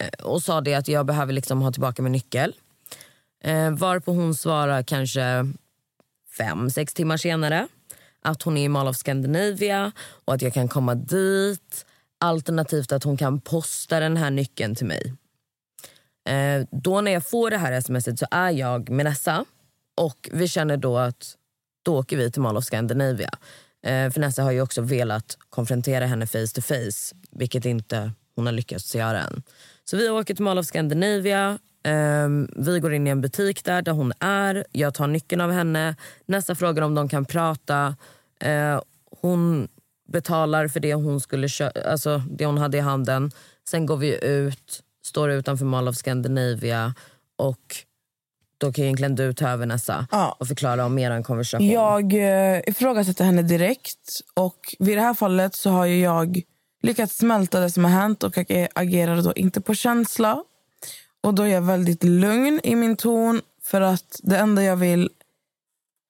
eh, och sa det att jag behöver liksom ha tillbaka min nyckel. Eh, varpå hon svarar kanske fem, sex timmar senare att hon är i Mall of Scandinavia och att jag kan komma dit. Alternativt att hon kan posta den här nyckeln till mig. Eh, då när jag får det här smset så är jag med Nessa och vi känner då att då åker vi till Mall of Scandinavia. Eh, för Nessa har ju också velat konfrontera henne face to face vilket inte hon har lyckats göra än. Så vi åker till Mall of Scandinavia. Um, vi går in i en butik där, där hon är. Jag tar nyckeln av henne. Nästa frågar om de kan prata. Uh, hon betalar för det hon, skulle alltså det hon hade i handen. Sen går vi ut, står utanför Mall of Scandinavia och då kan egentligen du ta över Nessa ja. och förklara om er konversation. Jag eh, ifrågasätter henne direkt. Och Vid det här fallet så har jag lyckats smälta det som har hänt och agerar då inte på känsla. Och Då är jag väldigt lugn i min ton för att det enda jag vill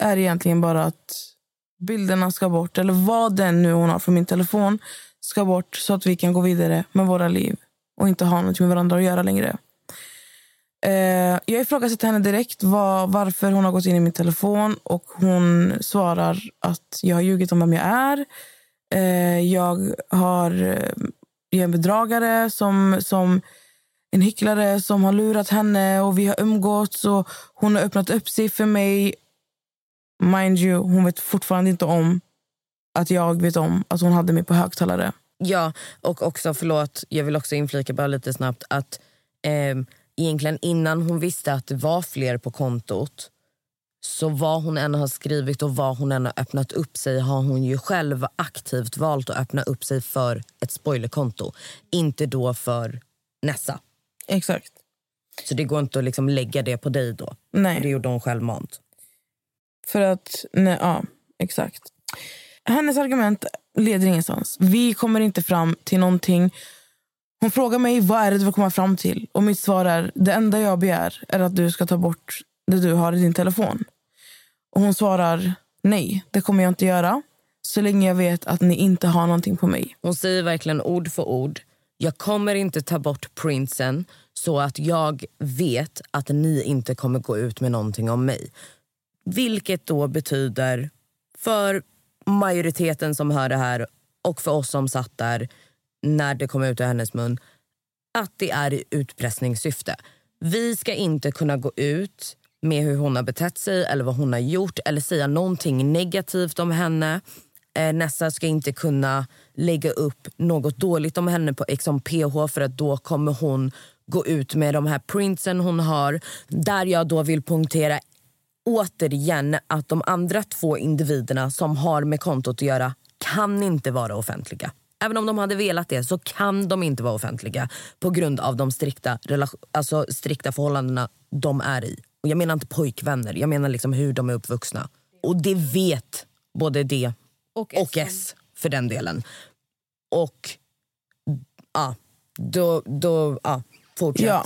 är egentligen bara att bilderna ska bort, eller vad den nu hon har för min telefon ska bort så att vi kan gå vidare med våra liv och inte ha något med varandra att göra längre. Eh, jag ifrågasätter henne direkt var, varför hon har gått in i min telefon och hon svarar att jag har ljugit om vem jag är Eh, jag har jag är en bedragare som, som en hycklare som har lurat henne och vi har umgåtts och hon har öppnat upp sig för mig. Mind you, hon vet fortfarande inte om att jag vet om att hon hade mig på högtalare. Ja, och också förlåt, jag vill också inflika bara lite snabbt att eh, egentligen innan hon visste att det var fler på kontot så vad hon än har skrivit och vad hon än har öppnat upp sig har hon ju själv aktivt valt att öppna upp sig för ett spoilerkonto. Inte då för Nessa. Exakt. Så det går inte att liksom lägga det på dig då? Nej. Det gjorde hon självmant. För att, nej, ja, exakt. Hennes argument leder ingenstans. Vi kommer inte fram till någonting. Hon frågar mig vad är det du vill komma fram till. Och mitt svar är det enda jag begär är att du ska ta bort det du har i din telefon. Och hon svarar nej, det kommer jag inte göra så länge jag vet att ni inte har någonting på mig. Hon säger verkligen ord för ord. Jag kommer inte ta bort prinsen så att jag vet att ni inte kommer gå ut med någonting om mig. Vilket då betyder för majoriteten som hör det här och för oss som satt där när det kom ut ur hennes mun att det är i utpressningssyfte. Vi ska inte kunna gå ut med hur hon har betett sig eller vad hon har gjort eller säga någonting negativt om henne. Eh, Nessa ska inte kunna lägga upp något dåligt om henne på liksom PH för att då kommer hon gå ut med de här printsen hon har. Där jag då vill punktera återigen att de andra två individerna som har med kontot att göra kan inte vara offentliga. Även om de hade velat det så kan de inte vara offentliga på grund av de strikta, alltså strikta förhållandena de är i. Och Jag menar inte pojkvänner, jag menar liksom hur de är uppvuxna. Och det vet både D och S, och S för den delen. Och ja, då, då ja, fortsätt. Ja.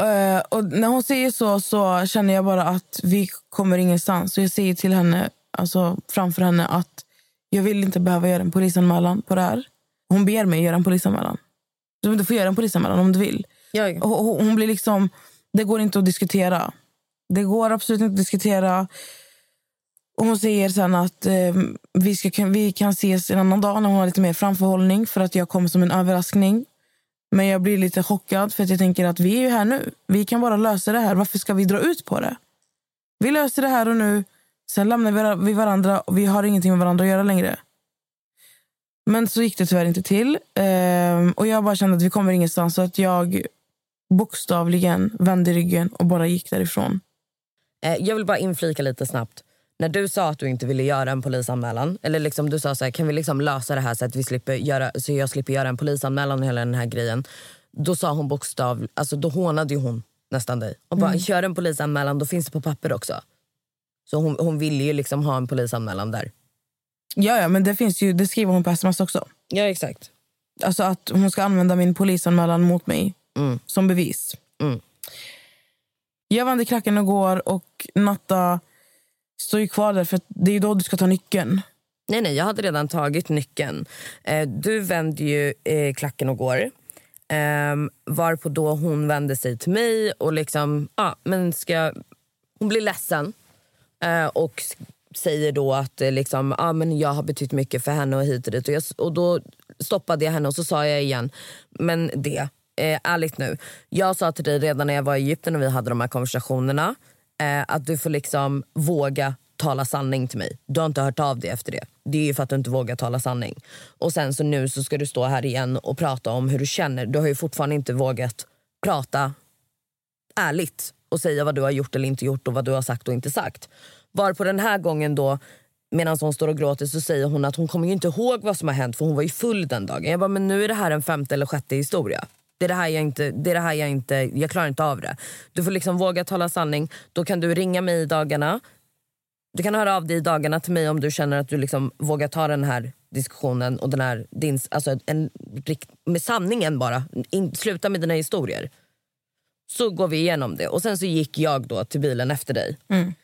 Uh, och när hon säger så så känner jag bara att vi kommer ingenstans. Och jag säger till henne, alltså framför henne att jag vill inte behöva göra en polisanmälan på det här. Hon ber mig göra en polisanmälan. Du får göra en polisanmälan om du vill. Jag. Hon blir liksom, det går inte att diskutera. Det går absolut inte att diskutera. Och hon säger sen att eh, vi, ska, vi kan ses en annan dag när hon har lite mer framförhållning för att jag kommer som en överraskning. Men jag blir lite chockad för att jag tänker att vi är ju här nu. Vi kan bara lösa det här. Varför ska vi dra ut på det? Vi löser det här och nu. Sen lämnar vi varandra och vi har ingenting med varandra att göra längre. Men så gick det tyvärr inte till. Ehm, och Jag bara kände att vi kommer ingenstans. Så att jag bokstavligen vände ryggen och bara gick därifrån. Eh, jag vill bara inflika lite snabbt. När du sa att du inte ville göra en polisanmälan, eller liksom du sa så här, kan vi liksom lösa det här så att vi slipper göra, så jag slipper göra en polisanmälan och hela den här grejen. Då sa hon bokstav, alltså då hånade hon nästan dig. Och bara, mm. gör en polisanmälan, då finns det på papper också. Så hon, hon ville ju liksom ha en polisanmälan där. Ja, ja men det, finns ju, det skriver hon på sms också. Ja, exakt. Alltså att hon ska använda min polisanmälan mot mig mm. som bevis. Mm. Jag vände klacken igår och Natta står ju kvar där för det är då du ska ta nyckeln. Nej, nej, jag hade redan tagit nyckeln. Eh, du vände ju eh, klacken och går. Eh, varpå då hon vände sig till mig och liksom, ja, men ska, hon blir ledsen. Eh, och säger då att eh, liksom, ah, men jag har betytt mycket för henne och hit och dit. Och, jag, och då stoppade jag henne och så sa jag igen, men det, eh, ärligt nu. Jag sa till dig redan när jag var i Egypten och vi hade de här konversationerna eh, att du får liksom våga tala sanning till mig. Du har inte hört av dig efter det. Det är ju för att du inte vågar tala sanning. Och sen så nu så ska du stå här igen och prata om hur du känner. Du har ju fortfarande inte vågat prata ärligt och säga vad du har gjort eller inte gjort och vad du har sagt och inte sagt. Var på den här gången då medan hon står och gråter så säger hon att hon kommer ju inte ihåg vad som har hänt för hon var ju full den dagen. Jag bara, men nu är det här en femte eller sjätte historia. Det är det här jag inte, det är det här jag inte, jag klarar inte av det. Du får liksom våga tala sanning. Då kan du ringa mig i dagarna. Du kan höra av dig i dagarna till mig om du känner att du liksom vågar ta den här diskussionen och den här, din, alltså en, med sanningen bara. In, sluta med dina historier. Så går vi igenom det. Och Sen så gick jag då till bilen efter dig. Mm.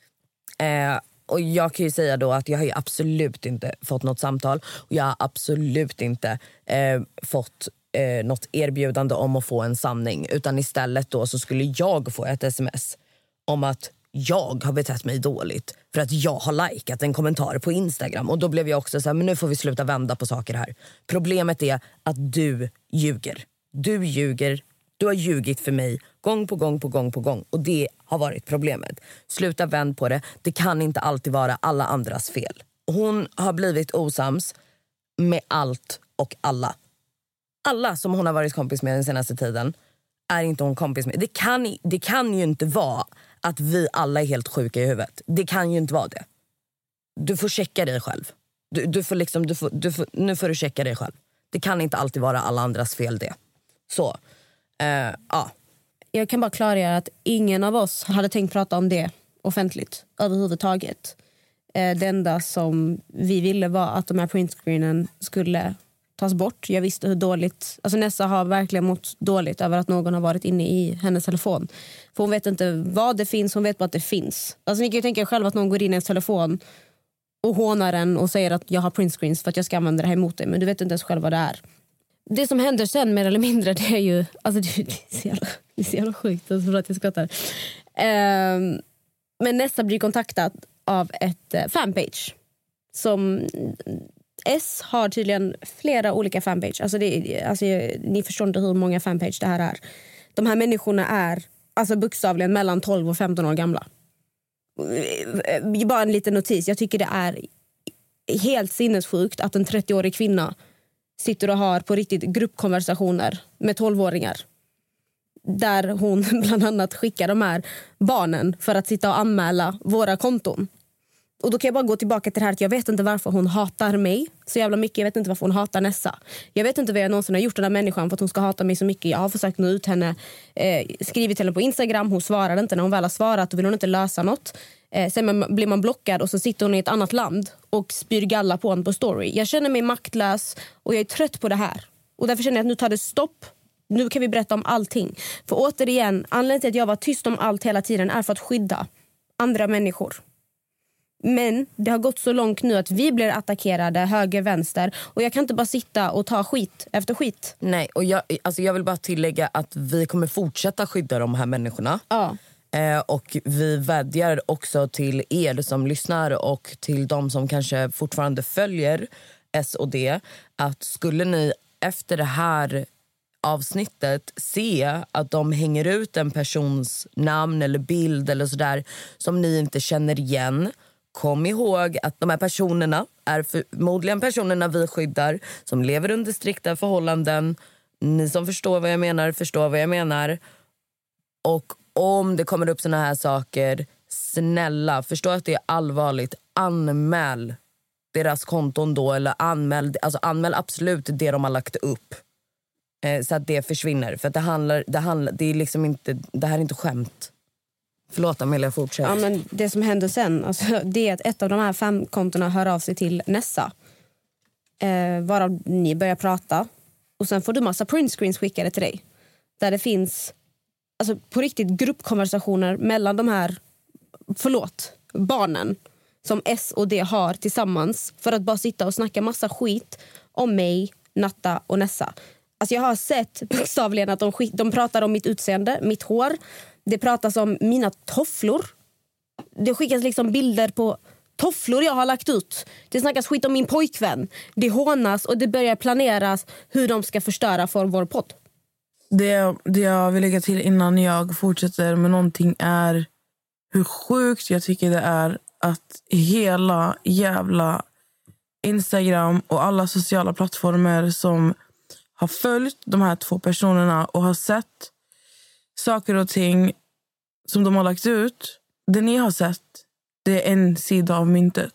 Eh, och Jag kan ju säga då att jag har absolut inte fått något samtal. Och Jag har absolut inte eh, fått eh, något erbjudande om att få en sanning. Utan istället då så skulle jag få ett sms om att jag har betett mig dåligt för att jag har likat en kommentar på Instagram. Och Då blev jag också så här, men nu får vi sluta vända på saker här. Problemet är att du ljuger. Du ljuger du har ljugit för mig gång på gång på gång på gång och det har varit problemet. Sluta vänd på det. Det kan inte alltid vara alla andras fel. Hon har blivit osams med allt och alla. Alla som hon har varit kompis med den senaste tiden är inte hon kompis med. Det kan, det kan ju inte vara att vi alla är helt sjuka i huvudet. Det kan ju inte vara det. Du får checka dig själv. Du, du får liksom, du får, du får, nu får du checka dig själv. Det kan inte alltid vara alla andras fel det. Så. Uh, ja. Jag kan bara klargöra att ingen av oss hade tänkt prata om det offentligt överhuvudtaget. Eh, det enda som vi ville var att de här printscreenen skulle tas bort. Jag visste hur dåligt... Alltså Nessa har verkligen mått dåligt över att någon har varit inne i hennes telefon. För Hon vet inte vad det finns, hon vet bara att det finns. Alltså ni kan ju tänka er själva att någon går in i ens telefon och hånar den och säger att jag har printscreens för att jag ska använda det här emot dig men du vet inte ens själv vad det är. Det som händer sen mer eller mindre det är ju... Alltså det, är så jävla, det är så jävla sjukt, alltså för att jag skrattar. Um, men Nessa blir kontaktad av ett eh, fanpage som S har tydligen flera olika fanpage. Alltså det, alltså, ni förstår inte hur många fanpage det här är. De här människorna är alltså bokstavligen mellan 12 och 15 år gamla. Bara en liten notis. Jag tycker det är helt sinnessjukt att en 30-årig kvinna sitter och har på riktigt gruppkonversationer med 12-åringar där hon bland annat skickar de här barnen för att sitta och anmäla våra konton. Och då kan jag bara gå tillbaka till det här att jag vet inte varför hon hatar mig så jävla mycket. Jag vet inte varför hon hatar Nessa. Jag vet inte vad jag någonsin har gjort den här människan för att hon ska hata mig så mycket. Jag har försökt nå ut henne, eh, skrivit till henne på Instagram. Hon svarar inte. När hon väl har svarat då vill hon inte lösa något. Eh, sen blir man blockad och så sitter hon i ett annat land och spyr galla på en på story. Jag känner mig maktlös och jag är trött på det här. Och därför känner jag att nu tar det stopp. Nu kan vi berätta om allting. För återigen, anledningen till att jag var tyst om allt hela tiden är för att skydda andra människor. Men det har gått så långt nu att vi blir attackerade höger, vänster. Och jag kan inte bara sitta och ta skit efter skit. Nej, och jag, alltså jag vill bara tillägga att vi kommer fortsätta skydda de här människorna. Ja. Eh, och vi vädjar också till er som lyssnar och till de som kanske fortfarande följer S och D att skulle ni efter det här avsnittet se att de hänger ut en persons namn eller bild eller sådär som ni inte känner igen Kom ihåg att de här personerna är förmodligen personerna vi skyddar som lever under strikta förhållanden. Ni som förstår vad jag menar förstår vad jag menar. Och om det kommer upp såna här saker, snälla, förstå att det är allvarligt. Anmäl deras konton då, eller anmäl, alltså anmäl absolut det de har lagt upp. Eh, så att det försvinner. För det, handlar, det, handlar, det, är liksom inte, det här är inte skämt. Förlåt Amelia, fortsätt. Ja, men det som händer sen alltså, det är att ett av de här fem kontona hör av sig till Nessa. Eh, varav ni börjar prata. Och Sen får du massa printscreens skickade till dig. Där det finns alltså, på riktigt gruppkonversationer mellan de här förlåt, barnen som S och D har tillsammans för att bara sitta och snacka massa skit om mig, Natta och Nessa. Alltså jag har sett bokstavligen att de, de pratar om mitt utseende, mitt hår, det pratas om mina tofflor. Det skickas liksom bilder på tofflor jag har lagt ut. Det snackas skit om min pojkvän. Det hånas och det börjar planeras hur de ska förstöra för vår podd. Det, det jag vill lägga till innan jag fortsätter med någonting är hur sjukt jag tycker det är att hela jävla Instagram och alla sociala plattformar som har följt de här två personerna och har sett saker och ting som de har lagt ut. Det ni har sett, det är en sida av myntet.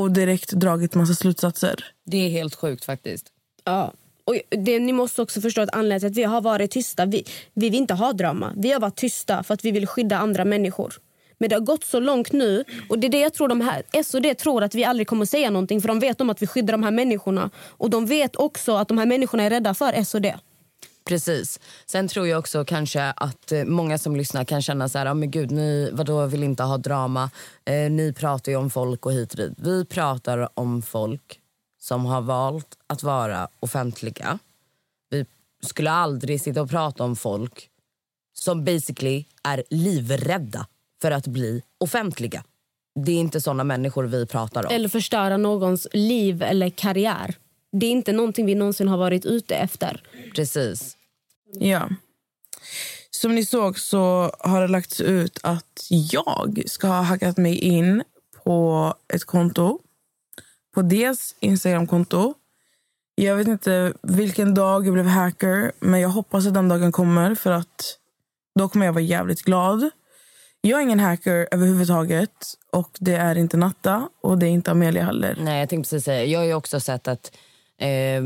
Och direkt dragit massa slutsatser. Det är helt sjukt faktiskt. Ja. Och det, ni måste också förstå att anledningen till att vi har varit tysta, vi, vi vill inte ha drama. Vi har varit tysta för att vi vill skydda andra människor. Men det har gått så långt nu. Och det är det jag tror de här, S och D tror att vi aldrig kommer säga någonting för de vet om att vi skyddar de här människorna. Och de vet också att de här människorna är rädda för S och D. Precis. Sen tror jag också kanske att eh, många som lyssnar kan känna så här, ah, men gud, ni vadå, vill inte ha drama. Eh, ni pratar ju om folk och hit och dit. Vi pratar om folk som har valt att vara offentliga. Vi skulle aldrig sitta och prata om folk som basically är livrädda för att bli offentliga. Det är inte såna människor vi pratar om. Eller förstöra någons liv eller karriär. Det är inte någonting vi någonsin har varit ute efter. Precis. Ja. Som ni såg så har det lagts ut att jag ska ha hackat mig in på ett konto. På dels Instagramkonto. Jag vet inte vilken dag jag blev hacker, men jag hoppas att den dagen kommer för att då kommer jag vara jävligt glad. Jag är ingen hacker överhuvudtaget och det är inte Natta och det är inte Amelia heller. Nej, jag tänkte precis säga. Jag har också sett att eh,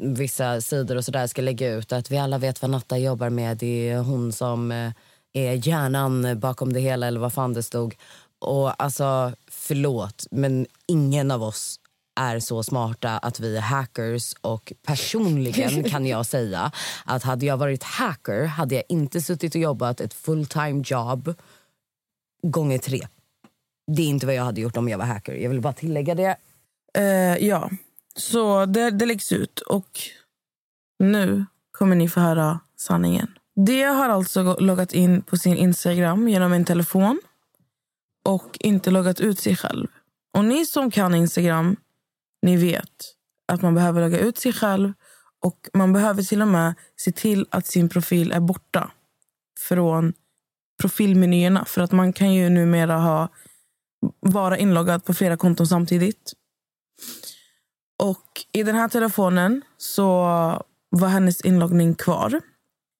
vissa sidor och sådär ska lägga ut att vi alla vet vad Natta jobbar med. Det är hon som eh, är hjärnan bakom det hela eller vad fan det stod. Och alltså, förlåt, men ingen av oss är så smarta att vi är hackers och personligen kan jag säga att hade jag varit hacker hade jag inte suttit och jobbat ett full time job gånger tre. det är inte vad jag hade gjort om jag var hacker. Jag vill bara tillägga det. Eh, ja, så det, det läggs ut och nu kommer ni få höra sanningen. Det har alltså loggat in på sin Instagram genom en telefon och inte loggat ut sig själv. Och ni som kan Instagram, ni vet att man behöver logga ut sig själv och man behöver till och med se till att sin profil är borta från profilmenyerna. För att man kan ju numera ha, vara inloggad på flera konton samtidigt. Och i den här telefonen så var hennes inloggning kvar.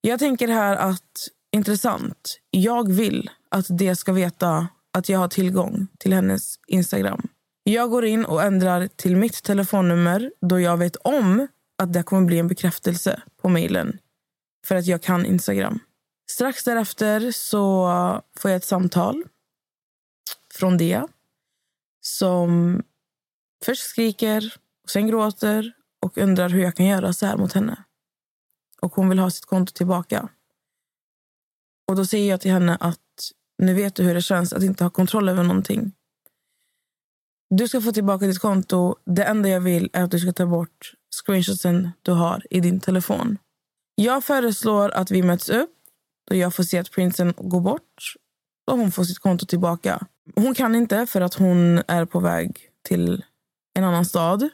Jag tänker här att, intressant, jag vill att det ska veta att jag har tillgång till hennes Instagram. Jag går in och ändrar till mitt telefonnummer då jag vet om att det kommer bli en bekräftelse på mejlen för att jag kan Instagram. Strax därefter så får jag ett samtal från Dia som först skriker, och sen gråter och undrar hur jag kan göra så här mot henne. Och hon vill ha sitt konto tillbaka. Och då säger jag till henne att nu vet du hur det känns att inte ha kontroll över någonting. Du ska få tillbaka ditt konto. Det enda jag vill är att du ska ta bort screenshotsen du har i din telefon. Jag föreslår att vi möts upp och jag får se att prinsen går bort och hon får sitt konto tillbaka. Hon kan inte för att hon är på väg till en annan stad.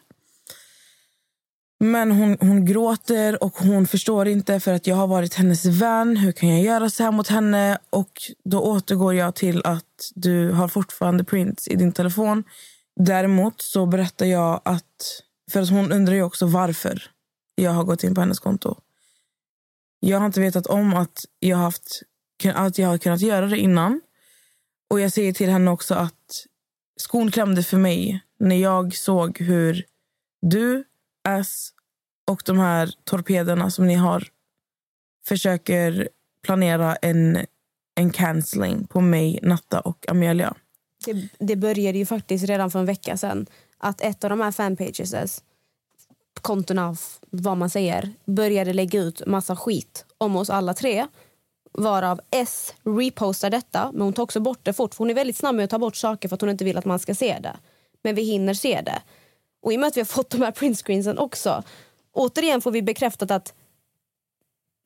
Men hon, hon gråter och hon förstår inte för att jag har varit hennes vän. Hur kan jag göra så här mot henne? Och Då återgår jag till att du har fortfarande prints i din telefon. Däremot så berättar jag att... För att hon undrar ju också varför jag har gått in på hennes konto. Jag har inte vetat om att jag, haft, att jag har kunnat göra det innan. Och Jag säger till henne också att skon klämde för mig när jag såg hur du S och de här torpederna som ni har försöker planera en, en cancelling på mig, Natta och Amelia. Det, det började ju faktiskt redan för en vecka sedan att ett av de här fanpages kontona, vad man säger, började lägga ut massa skit om oss alla tre. Varav S repostar detta, men hon tar också bort det fort. För hon är väldigt snabb med att ta bort saker för att hon inte vill att man ska se det. Men vi hinner se det. Och i och med att vi har fått de här printscreensen också, återigen får vi bekräftat att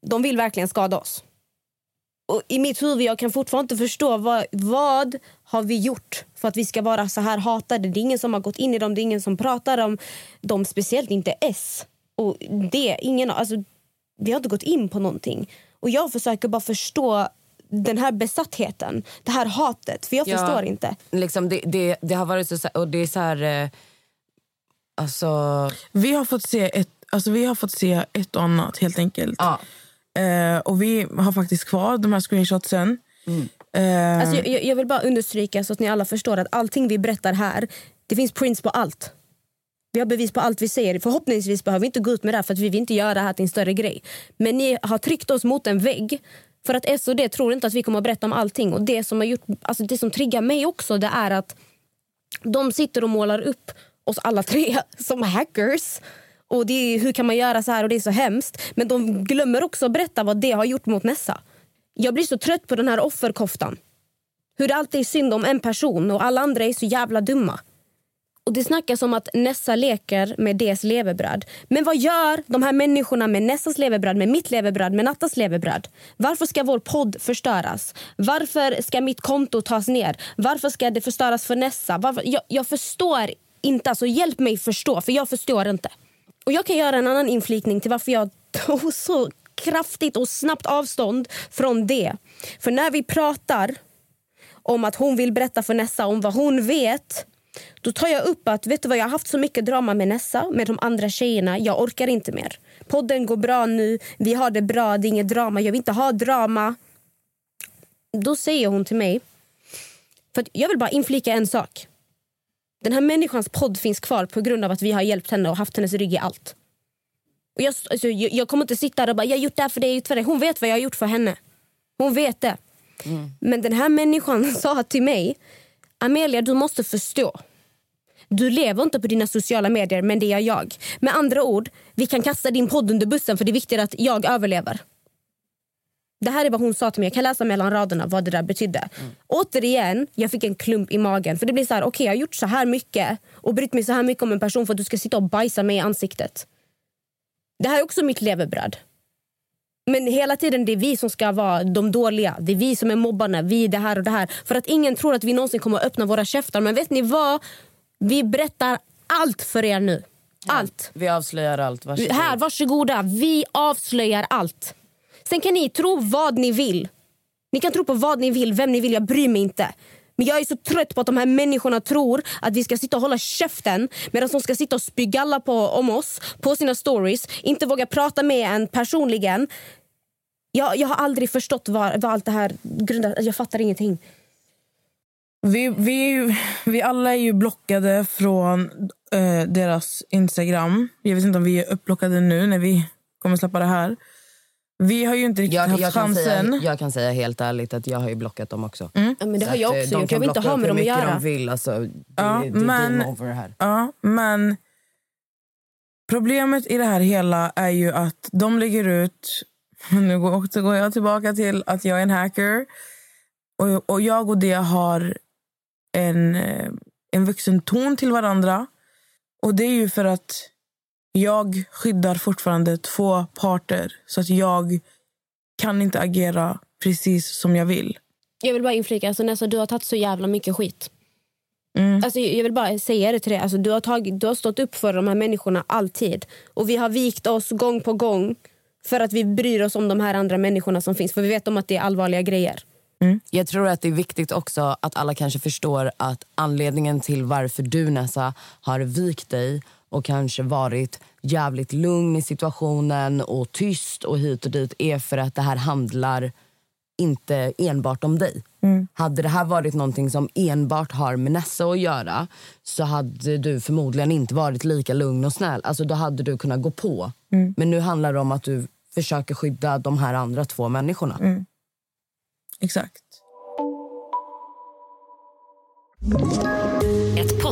de vill verkligen skada oss. Och I mitt huvud jag kan fortfarande inte förstå vad, vad har vi gjort för att vi ska vara så här hatade. Det är ingen som har gått in i dem, det är ingen som pratar om dem, speciellt inte S. Och det, ingen, alltså, vi har inte gått in på någonting. Och jag försöker bara förstå den här besattheten, det här hatet. För jag ja, förstår inte. Liksom det, det, det, har varit så, och det är så här... Alltså... Vi har fått se ett, alltså vi har fått se ett och annat helt enkelt. Ja. Eh, och vi har faktiskt kvar de här screenshotsen. Mm. Eh, alltså jag, jag, vill bara understryka så att ni alla förstår att allting vi berättar här, det finns prints på allt. Vi har bevis på allt vi säger. Förhoppningsvis behöver vi inte gå ut med det här för att vi vill inte göra det här till en större grej. Men ni har tryckt oss mot en vägg för att S och D tror inte att vi kommer att berätta om allting. Och det som har gjort, alltså det som triggar mig också det är att de sitter och målar upp oss alla tre som hackers. Och det är, Hur kan man göra så här och det är så hemskt. Men de glömmer också att berätta vad det har gjort mot Nessa. Jag blir så trött på den här offerkoftan. Hur det alltid är synd om en person och alla andra är så jävla dumma. Och Det snackas om att Nessa leker med DS levebröd. Men vad gör de här människorna med Nessas levebröd, med mitt levebröd, med Nattas levebröd? Varför ska vår podd förstöras? Varför ska mitt konto tas ner? Varför ska det förstöras för Nessa? Varför? Jag, jag förstår inte. Alltså, hjälp mig förstå, för jag förstår inte. Och Jag kan göra en annan inflikning till varför jag tog så kraftigt och snabbt avstånd från det. För när vi pratar om att hon vill berätta för Nessa om vad hon vet då tar jag upp att vet du vad, jag har haft så mycket drama med Nessa, med de andra tjejerna. Jag orkar inte mer. Podden går bra nu, vi har det bra, det är inget drama. Jag vill inte ha drama. Då säger hon till mig, för jag vill bara inflika en sak. Den här människans podd finns kvar på grund av att vi har hjälpt henne och haft hennes rygg i allt. Och jag, alltså, jag, jag kommer inte sitta där och bara, jag har gjort det här för dig, för dig. Hon vet vad jag har gjort för henne. Hon vet det. Mm. Men den här människan sa till mig, Amelia du måste förstå. Du lever inte på dina sociala medier, men det gör jag. Med andra ord, vi kan kasta din podd under bussen för det är viktigt att jag överlever. Det här är vad hon sa till mig. Jag kan läsa mellan raderna vad det där betydde. Mm. Återigen, jag fick en klump i magen. För det blir så här, okej okay, jag har gjort så här mycket och brytt mig så här mycket om en person för att du ska sitta och bajsa mig i ansiktet. Det här är också mitt levebröd. Men hela tiden det är vi som ska vara de dåliga. Det är vi som är mobbarna. Vi är det här och det här. För att ingen tror att vi någonsin kommer att öppna våra käftar. Men vet ni vad? Vi berättar allt för er nu. Allt. Ja, vi avslöjar allt. Varsågod. Här, varsågoda. Vi avslöjar allt. Sen kan ni tro vad ni vill. Ni kan tro på vad ni vill, vem ni vill. Jag bryr mig inte. Men jag är så trött på att de här människorna tror att vi ska sitta och hålla käften medan de ska sitta och spygalla på om oss på sina stories. Inte våga prata med en personligen. Jag, jag har aldrig förstått vad, vad allt det här grundar Jag fattar ingenting. Vi, vi, vi alla är ju blockade från äh, deras Instagram. Jag vet inte om vi är uppblockade nu när vi kommer släppa det här. Vi har ju inte riktigt jag, haft jag chansen. Säga, jag kan säga helt ärligt att jag har ju blockat dem också. Mm. Ja, men det har jag också gjort. Jag vill inte ha med dem att göra. De vill, alltså, det, ja, det, men, är over här. Ja, men problemet i det här hela är ju att de lägger ut... Nu går jag tillbaka till att jag är en hacker. Och, och jag och det har en, eh, en vuxen ton till varandra. Och det är ju för att jag skyddar fortfarande två parter. Så att jag kan inte agera precis som jag vill. Jag vill bara inflika, alltså Nessa, du har tagit så jävla mycket skit. Mm. Alltså, jag vill bara säga det till dig. Alltså, du, har tagit, du har stått upp för de här människorna alltid. Och vi har vikt oss gång på gång för att vi bryr oss om de här andra människorna som finns. För vi vet om att det är allvarliga grejer. Mm. Jag tror att det är viktigt också att alla kanske förstår att anledningen till varför du Nessa har vikt dig och kanske varit jävligt lugn i situationen och tyst och hit och dit är för att det här handlar inte enbart om dig. Mm. Hade det här varit någonting som enbart har med Nessa att göra så hade du förmodligen inte varit lika lugn och snäll. Alltså Då hade du kunnat gå på. Mm. Men nu handlar det om att du försöker skydda de här andra två människorna. Mm. Exakt.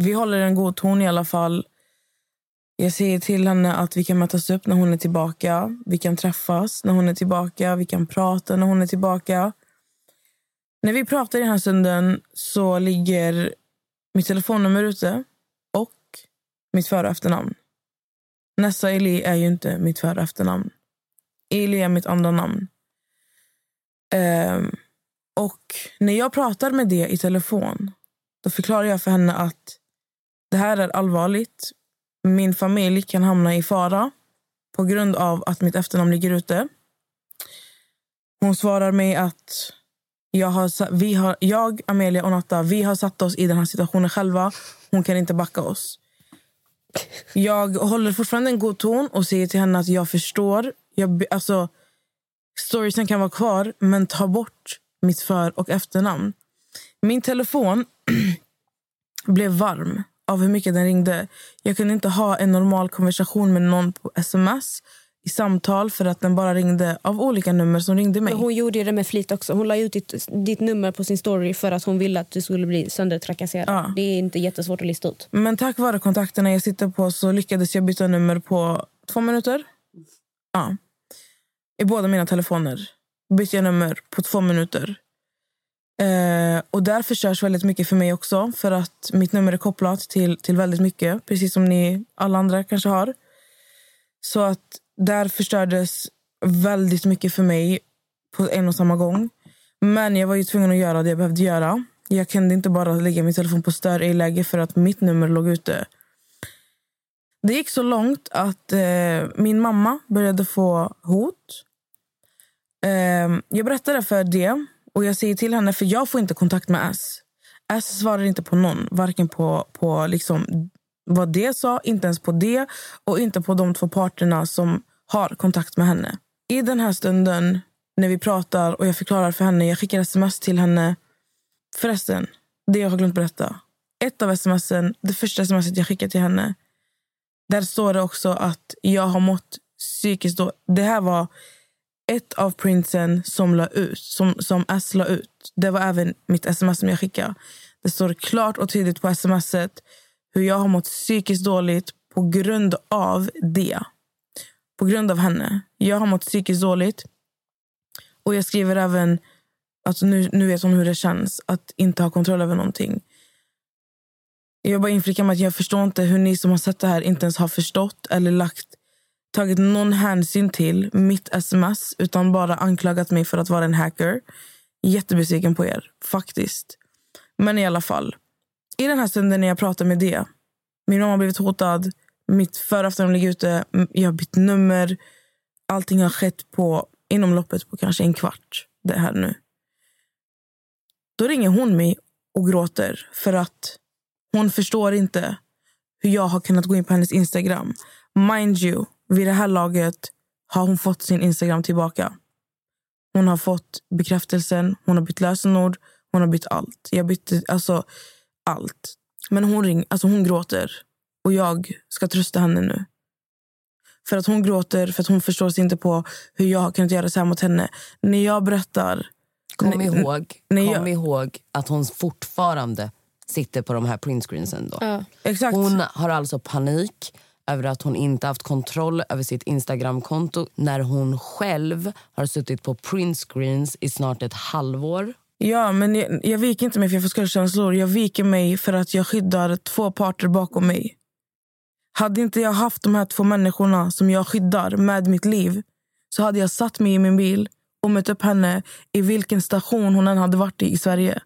Vi håller en god ton i alla fall. Jag säger till henne att vi kan mötas upp när hon är tillbaka. Vi kan träffas när hon är tillbaka. Vi kan prata när hon är tillbaka. När vi pratar i den här stunden så ligger mitt telefonnummer ute och mitt för och efternamn. Nessa Eli är ju inte mitt för och efternamn. Eli är mitt andra namn. Um, och när jag pratar med det i telefon då förklarar jag för henne att det här är allvarligt. Min familj kan hamna i fara på grund av att mitt efternamn ligger ute. Hon svarar mig att jag, har, vi har, jag, Amelia och Natta vi har satt oss i den här situationen själva. Hon kan inte backa oss. Jag håller fortfarande en god ton och säger till henne att jag förstår. Jag, alltså, storiesen kan vara kvar, men ta bort mitt för och efternamn. Min telefon blev varm av hur mycket den ringde. Jag kunde inte ha en normal konversation med någon på sms i samtal för att den bara ringde av olika nummer som ringde mig. Men hon gjorde det med flit också. Hon la ut ditt, ditt nummer på sin story för att hon ville att du skulle bli söndertrakasserad. Ja. Det är inte jättesvårt att lista ut. Men tack vare kontakterna jag sitter på så lyckades jag byta nummer på två minuter. Ja. I båda mina telefoner bytte jag nummer på två minuter. Eh, och där förstörs väldigt mycket för mig också. För att mitt nummer är kopplat till, till väldigt mycket. Precis som ni alla andra kanske har. Så att där förstördes väldigt mycket för mig på en och samma gång. Men jag var ju tvungen att göra det jag behövde göra. Jag kunde inte bara lägga min telefon på stör i läge för att mitt nummer låg ute. Det gick så långt att eh, min mamma började få hot. Eh, jag berättade för det och jag säger till henne, för jag får inte kontakt med S. S svarar inte på någon. Varken på, på liksom vad det sa, inte ens på det och inte på de två parterna som har kontakt med henne. I den här stunden när vi pratar och jag förklarar för henne. Jag skickar sms till henne. Förresten, det jag har glömt berätta. Ett av smsen, det första smset jag skickade till henne. Där står det också att jag har mått psykiskt då. Det här var ett av printsen som la ut, som, som S la ut. Det var även mitt sms som jag skickade. Det står klart och tydligt på smset hur jag har mått psykiskt dåligt på grund av det. På grund av henne. Jag har mått psykiskt dåligt. Och jag skriver även att nu, nu vet hon hur det känns att inte ha kontroll över någonting. Jag bara inflikar med att jag förstår inte hur ni som har sett det här inte ens har förstått eller lagt tagit någon hänsyn till mitt sms utan bara anklagat mig för att vara en hacker. Jättebesviken på er, faktiskt. Men i alla fall. I den här stunden när jag pratar med det. Min mamma har blivit hotad. Mitt förafton ligger ute. Jag har bytt nummer. Allting har skett på inom loppet på kanske en kvart. Det här nu. Då ringer hon mig och gråter för att hon förstår inte hur jag har kunnat gå in på hennes Instagram. Mind you, vid det här laget har hon fått sin Instagram tillbaka. Hon har fått bekräftelsen, hon har bytt lösenord, hon har bytt allt. Jag bytte alltså allt. Men hon, ring, alltså hon gråter och jag ska trösta henne nu. För att hon gråter, för att hon förstår sig inte på hur jag har kunnat göra så här mot henne. När jag berättar... Kom, ihåg, kom jag, ihåg att hon fortfarande sitter på de här printscreensen. Då. Ja. Exakt. Hon har alltså panik över att hon inte haft kontroll över sitt Instagramkonto när hon själv har suttit på printscreens i snart ett halvår. Ja, men jag, jag viker inte mig för jag får skuldkänslor. Jag viker mig för att jag skyddar två parter bakom mig. Hade inte jag haft de här två människorna som jag skyddar med mitt liv så hade jag satt mig i min bil och mött upp henne i vilken station hon än hade varit i i Sverige.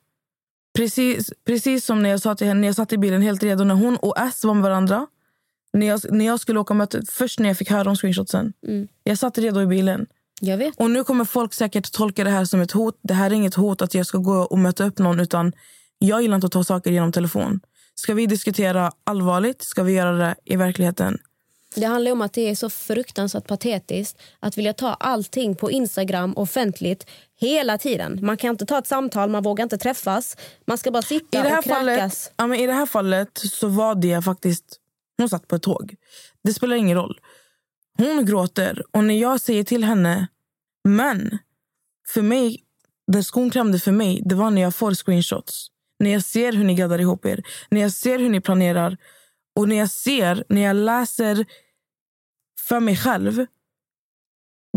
Precis, precis som när jag sa till henne, när jag satt i bilen helt redo när hon och S var med varandra. När jag, när jag skulle åka möte, först när jag fick höra om screenshotsen. Mm. Jag satt redo i bilen. Jag vet. Och nu kommer folk säkert tolka det här som ett hot. Det här är inget hot att jag ska gå och möta upp någon. Utan Jag gillar inte att ta saker genom telefon. Ska vi diskutera allvarligt ska vi göra det i verkligheten. Det handlar om att det är så fruktansvärt patetiskt att vilja ta allting på Instagram offentligt hela tiden. Man kan inte ta ett samtal, man vågar inte träffas. Man ska bara sitta I det här och fallet, kräkas. ja, men I det här fallet så var det faktiskt... Hon satt på ett tåg. Det spelar ingen roll. Hon gråter och när jag säger till henne... Men för mig, det skon klämde för mig det var när jag får screenshots. När jag ser hur ni gaddar ihop er. När jag ser hur ni planerar. Och när jag ser, när jag läser för mig själv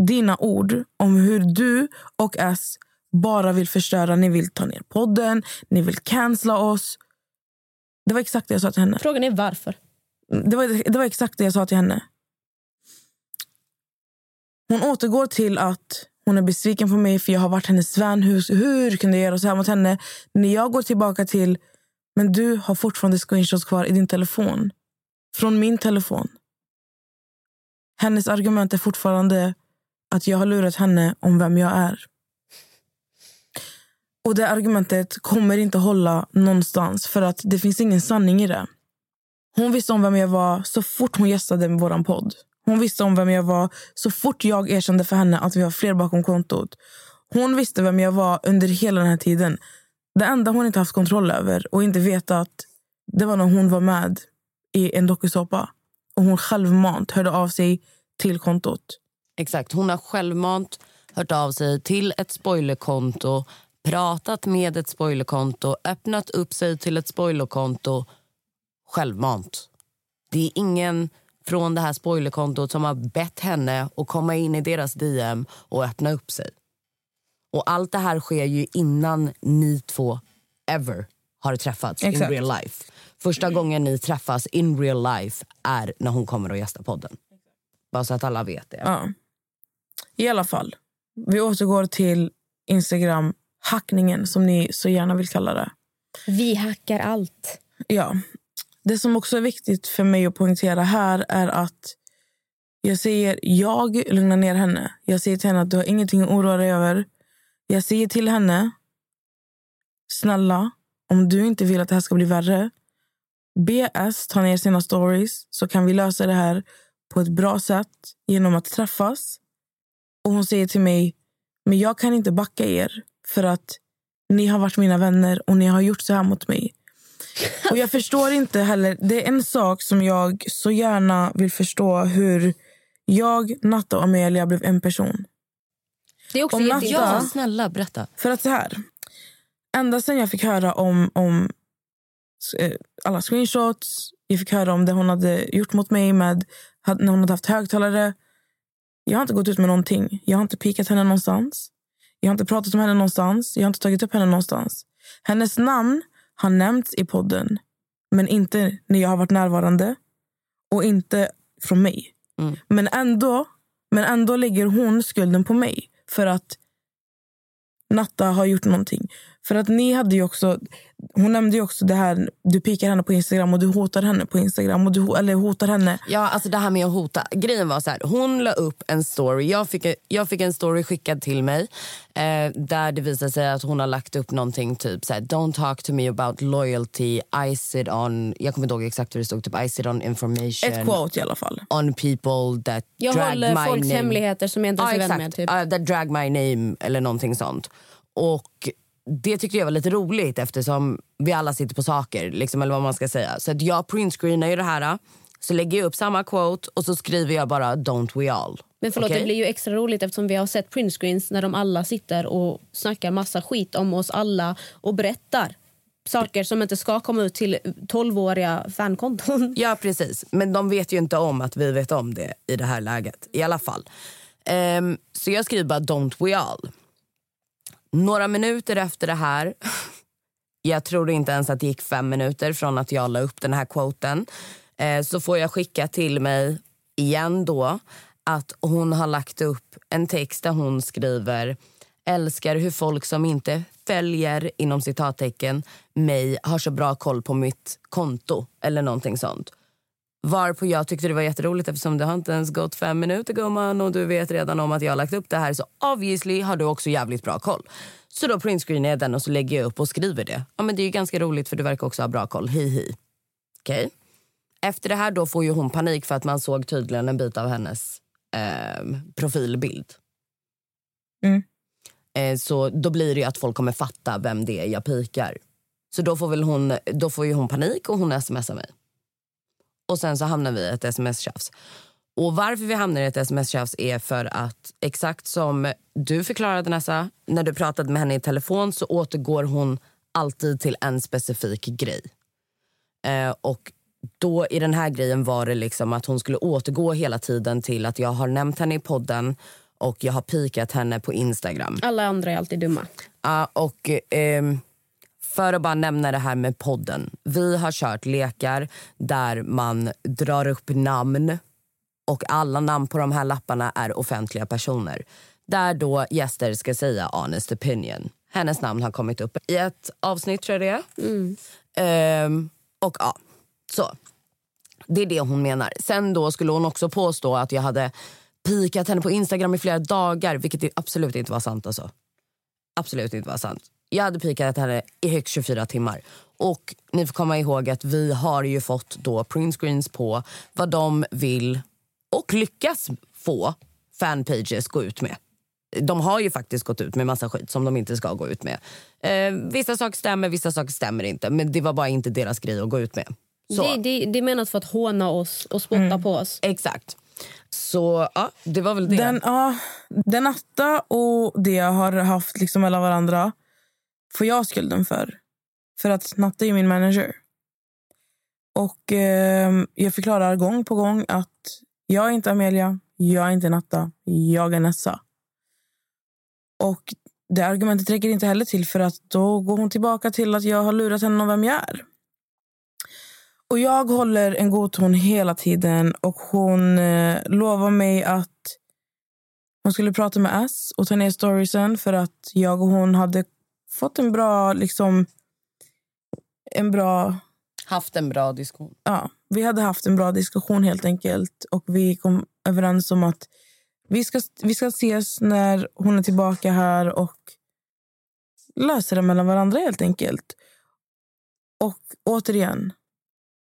dina ord om hur du och S bara vill förstöra. Ni vill ta ner podden, ni vill cancella oss. Det var exakt det jag sa till henne. Frågan är varför. Det var, det var exakt det jag sa till henne. Hon återgår till att hon är besviken på mig för jag har varit hennes vän. Hur, hur kunde jag göra så här mot henne? När jag går tillbaka till men du har fortfarande screenshots kvar i din telefon. Från min telefon. Hennes argument är fortfarande att jag har lurat henne om vem jag är. Och det argumentet kommer inte hålla någonstans för att det finns ingen sanning i det. Hon visste om vem jag var så fort hon gästade med vår podd. Hon visste om vem jag var så fort jag erkände för henne att vi har fler bakom kontot. Hon visste vem jag var under hela den här tiden. Det enda hon inte haft kontroll över och inte vetat det var när hon var med i en dokusåpa och hon självmant hörde av sig till kontot. Exakt. Hon har självmant hört av sig till ett spoilerkonto pratat med ett spoilerkonto, öppnat upp sig till ett spoilerkonto självmant. Det är ingen från det här spoilerkontot som har bett henne att komma in i deras DM och öppna upp sig. Och allt det här sker ju innan ni två ever har träffats Exakt. in real life. Första gången ni träffas in real life är när hon kommer och gästar podden. Bara så att alla vet det. Ja. I alla fall, vi återgår till Instagram-hackningen som ni så gärna vill kalla det. Vi hackar allt. Ja. Det som också är viktigt för mig att poängtera här är att jag säger jag lugnar ner henne. Jag säger till henne att du har ingenting att oroa dig över. Jag säger till henne, snälla, om du inte vill att det här ska bli värre, BS ta ner sina stories så kan vi lösa det här på ett bra sätt genom att träffas. Och hon säger till mig, Men jag kan inte backa er för att ni har varit mina vänner och ni har gjort så här mot mig. Och jag förstår inte heller, det är en sak som jag så gärna vill förstå hur jag, Natta och Amelia blev en person. Det är också Om. Natta- Snälla, berätta. För att så här, ända sen jag fick höra om, om eh, alla screenshots, jag fick höra om det hon hade gjort mot mig med, när hon hade haft högtalare. Jag har inte gått ut med någonting. Jag har inte pikat henne någonstans. Jag har inte pratat om henne någonstans. Jag har inte tagit upp henne någonstans. Hennes namn har nämnts i podden, men inte när jag har varit närvarande och inte från mig. Mm. Men, ändå, men ändå lägger hon skulden på mig för att Natta har gjort någonting. För att ni hade ju också, hon nämnde ju också det här, du pikar henne på Instagram och du hotar henne på Instagram. Och du, eller hotar henne. Ja, alltså det här med att hota. Grejen var så här, hon la upp en story. Jag fick, jag fick en story skickad till mig eh, där det visade sig att hon har lagt upp någonting typ så här, don't talk to me about loyalty, I sit on, jag kommer inte ihåg exakt hur det stod, typ I sit on information Ett quote i alla fall. on people that Jag drag håller my folks name. hemligheter som jag inte ens är vän exakt. med. Typ. Ja, that drag my name eller någonting sånt. Och det tyckte jag var lite roligt eftersom vi alla sitter på saker. Liksom, eller vad man ska säga. Så att jag printscreenar ju det här. Så lägger jag upp samma quote och så skriver jag bara don't we all. Men förlåt, Okej? det blir ju extra roligt eftersom vi har sett printscreens när de alla sitter och snackar massa skit om oss alla och berättar saker som inte ska komma ut till 12-åriga fankonton. Ja, precis. Men de vet ju inte om att vi vet om det i det här läget. I alla fall. Ehm, så jag skriver bara don't we all. Några minuter efter det här, jag tror inte ens att det gick fem minuter från att jag la upp den här quoten, eh, så får jag skicka till mig igen då att hon har lagt upp en text där hon skriver älskar hur folk som inte följer inom citattecken mig har så bra koll på mitt konto eller någonting sånt. Varpå jag tyckte det var jätteroligt eftersom det har inte ens gått fem minuter gumman och du vet redan om att jag har lagt upp det här så obviously har du också jävligt bra koll. Så då printscreenar jag den och så lägger jag upp och skriver det. Ja men det är ju ganska roligt för du verkar också ha bra koll, hi hi. Okej. Efter det här då får ju hon panik för att man såg tydligen en bit av hennes eh, profilbild. Mm. Eh, så då blir det ju att folk kommer fatta vem det är jag pikar. Så då får, väl hon, då får ju hon panik och hon smsar mig. Och sen så hamnar vi i ett sms-tjafs. Och varför vi hamnar i ett sms-tjafs är för att exakt som du förklarade Nessa, när du pratade med henne i telefon så återgår hon alltid till en specifik grej. Eh, och då i den här grejen var det liksom att hon skulle återgå hela tiden till att jag har nämnt henne i podden och jag har pikat henne på Instagram. Alla andra är alltid dumma. Ja, och ehm, för att bara nämna det här med podden. Vi har kört lekar där man drar upp namn och alla namn på de här lapparna är offentliga personer. Där då gäster ska säga honest opinion. Hennes namn har kommit upp i ett avsnitt tror jag det är. Ehm, och ja, så. Det är det hon menar. Sen då skulle hon också påstå att jag hade pikat henne på Instagram i flera dagar, vilket absolut inte var sant. Alltså. Absolut inte var sant. Jag hade pikat henne i högst 24 timmar. Och ni får komma ihåg att vi har ju fått då printscreens på vad de vill och lyckas få fanpages gå ut med. De har ju faktiskt gått ut med massa skit som de inte ska gå ut med. Eh, vissa saker stämmer, vissa saker stämmer inte. Men det var bara inte deras grej att gå ut med. Så. Det, det, det är menat för att håna oss och spotta på oss. Exakt. Så ja, det var väl det. Den, ja, den Atta och det har haft liksom mellan varandra får jag skulden för. För att Natta är min manager. Och eh, jag förklarar gång på gång att jag är inte Amelia, jag är inte Natta, jag är Nessa. Och det argumentet räcker inte heller till för att då går hon tillbaka till att jag har lurat henne om vem jag är. Och jag håller en god ton hela tiden och hon eh, lovar mig att hon skulle prata med S och ta ner storiesen för att jag och hon hade fått en bra, liksom, en bra, Haft en bra diskussion. ja, vi hade haft en bra diskussion helt enkelt och vi kom överens om att vi ska, vi ska ses när hon är tillbaka här och lösa det mellan varandra helt enkelt. Och återigen,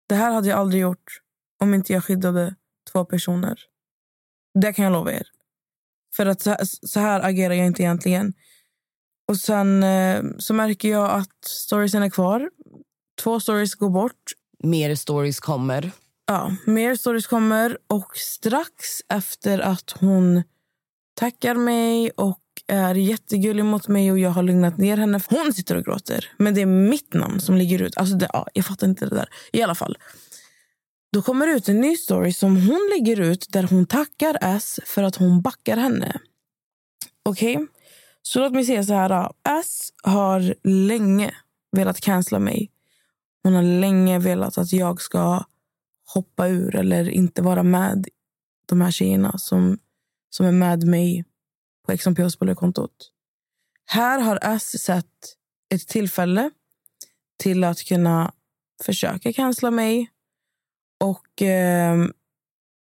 det här hade jag aldrig gjort om inte jag skyddade två personer. Det kan jag lova er. För att så, så här agerar jag inte egentligen. Och sen eh, så märker jag att storiesen är kvar. Två stories går bort. Mer stories kommer. Ja, mer stories kommer. Och strax efter att hon tackar mig och är jättegullig mot mig och jag har lugnat ner henne. Hon sitter och gråter, men det är mitt namn som ligger ut. Alltså det, ja, jag fattar inte det där. I alla fall. Då kommer det ut en ny story som hon lägger ut där hon tackar S för att hon backar henne. Okej? Okay? Så låt mig säga så här. S har länge velat cancella mig. Hon har länge velat att jag ska hoppa ur eller inte vara med de här tjejerna som, som är med mig på XMP-kontot. Här har S sett ett tillfälle till att kunna försöka cancella mig. Och eh,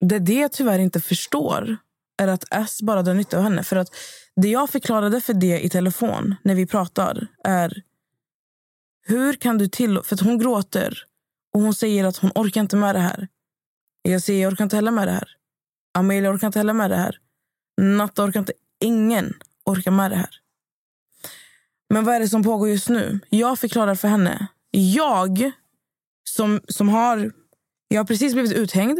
det det jag tyvärr inte förstår är att S bara drar nytta av henne. För att Det jag förklarade för det i telefon när vi pratar är hur kan du till... För hon gråter och hon säger att hon orkar inte med det här. Jag säger jag orkar inte heller med det här. Amelia orkar inte heller med det här. Natta orkar inte Ingen orkar med det här. Men vad är det som pågår just nu? Jag förklarar för henne. Jag som, som har... Jag har precis blivit uthängd.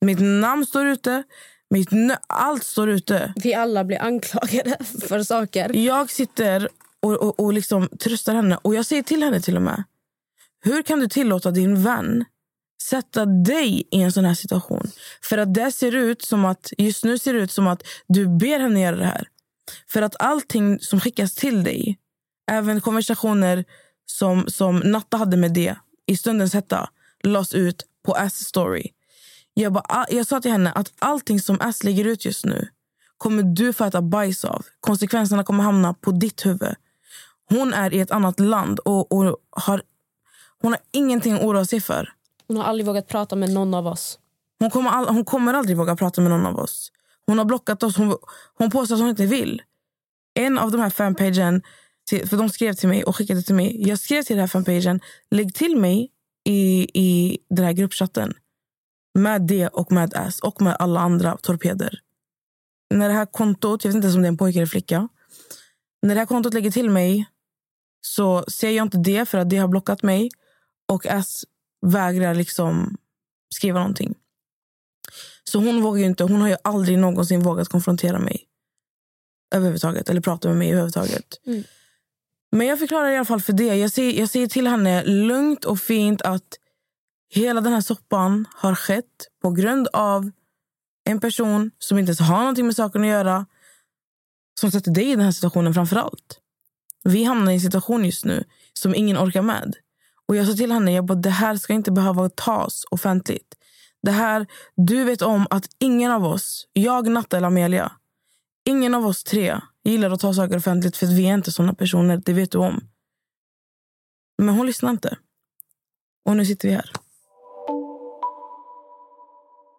Mitt namn står ute. Mitt, allt står ute. Vi alla blir anklagade för saker. Jag sitter och, och, och liksom tröstar henne. Och jag säger till henne till och med. Hur kan du tillåta din vän sätta dig i en sån här situation. För att det ser ut som att, just nu ser det ut som att du ber henne göra det här. För att allting som skickas till dig, även konversationer som, som Natta hade med det i stundens hetta, lades ut på Ass story. Jag, bara, ah, jag sa till henne att allting som Ass lägger ut just nu kommer du få äta bajs av. Konsekvenserna kommer hamna på ditt huvud. Hon är i ett annat land och, och har, hon har ingenting att oroa sig för. Hon har aldrig vågat prata med någon av oss. Hon kommer, all, hon kommer aldrig våga prata med någon av oss. Hon har blockat oss. Hon, hon påstår att hon inte vill. En av de här fanpagen, för de skrev till mig och skickade till mig. Jag skrev till den här fanpagen, lägg till mig i, i den här gruppchatten. Med det och med ass och med alla andra torpeder. När det här kontot, jag vet inte om det är en pojke eller flicka. När det här kontot lägger till mig så ser jag inte det för att det har blockat mig. Och ass vägrar liksom skriva någonting. Så hon vågar inte, hon har ju aldrig någonsin vågat konfrontera mig överhuvudtaget eller prata med mig överhuvudtaget. Mm. Men jag förklarar i alla fall för det. Jag säger, jag säger till henne lugnt och fint att hela den här soppan har skett på grund av en person som inte ens har någonting med saken att göra som sätter dig i den här situationen framför allt. Vi hamnar i en situation just nu som ingen orkar med. Och Jag sa till henne jag bara, det här ska inte behöva tas offentligt. Det här, du vet om att ingen av oss, jag, Natta eller Amelia, ingen av oss tre gillar att ta saker offentligt för vi är inte såna personer. Det vet du om. Men hon lyssnar inte. Och nu sitter vi här.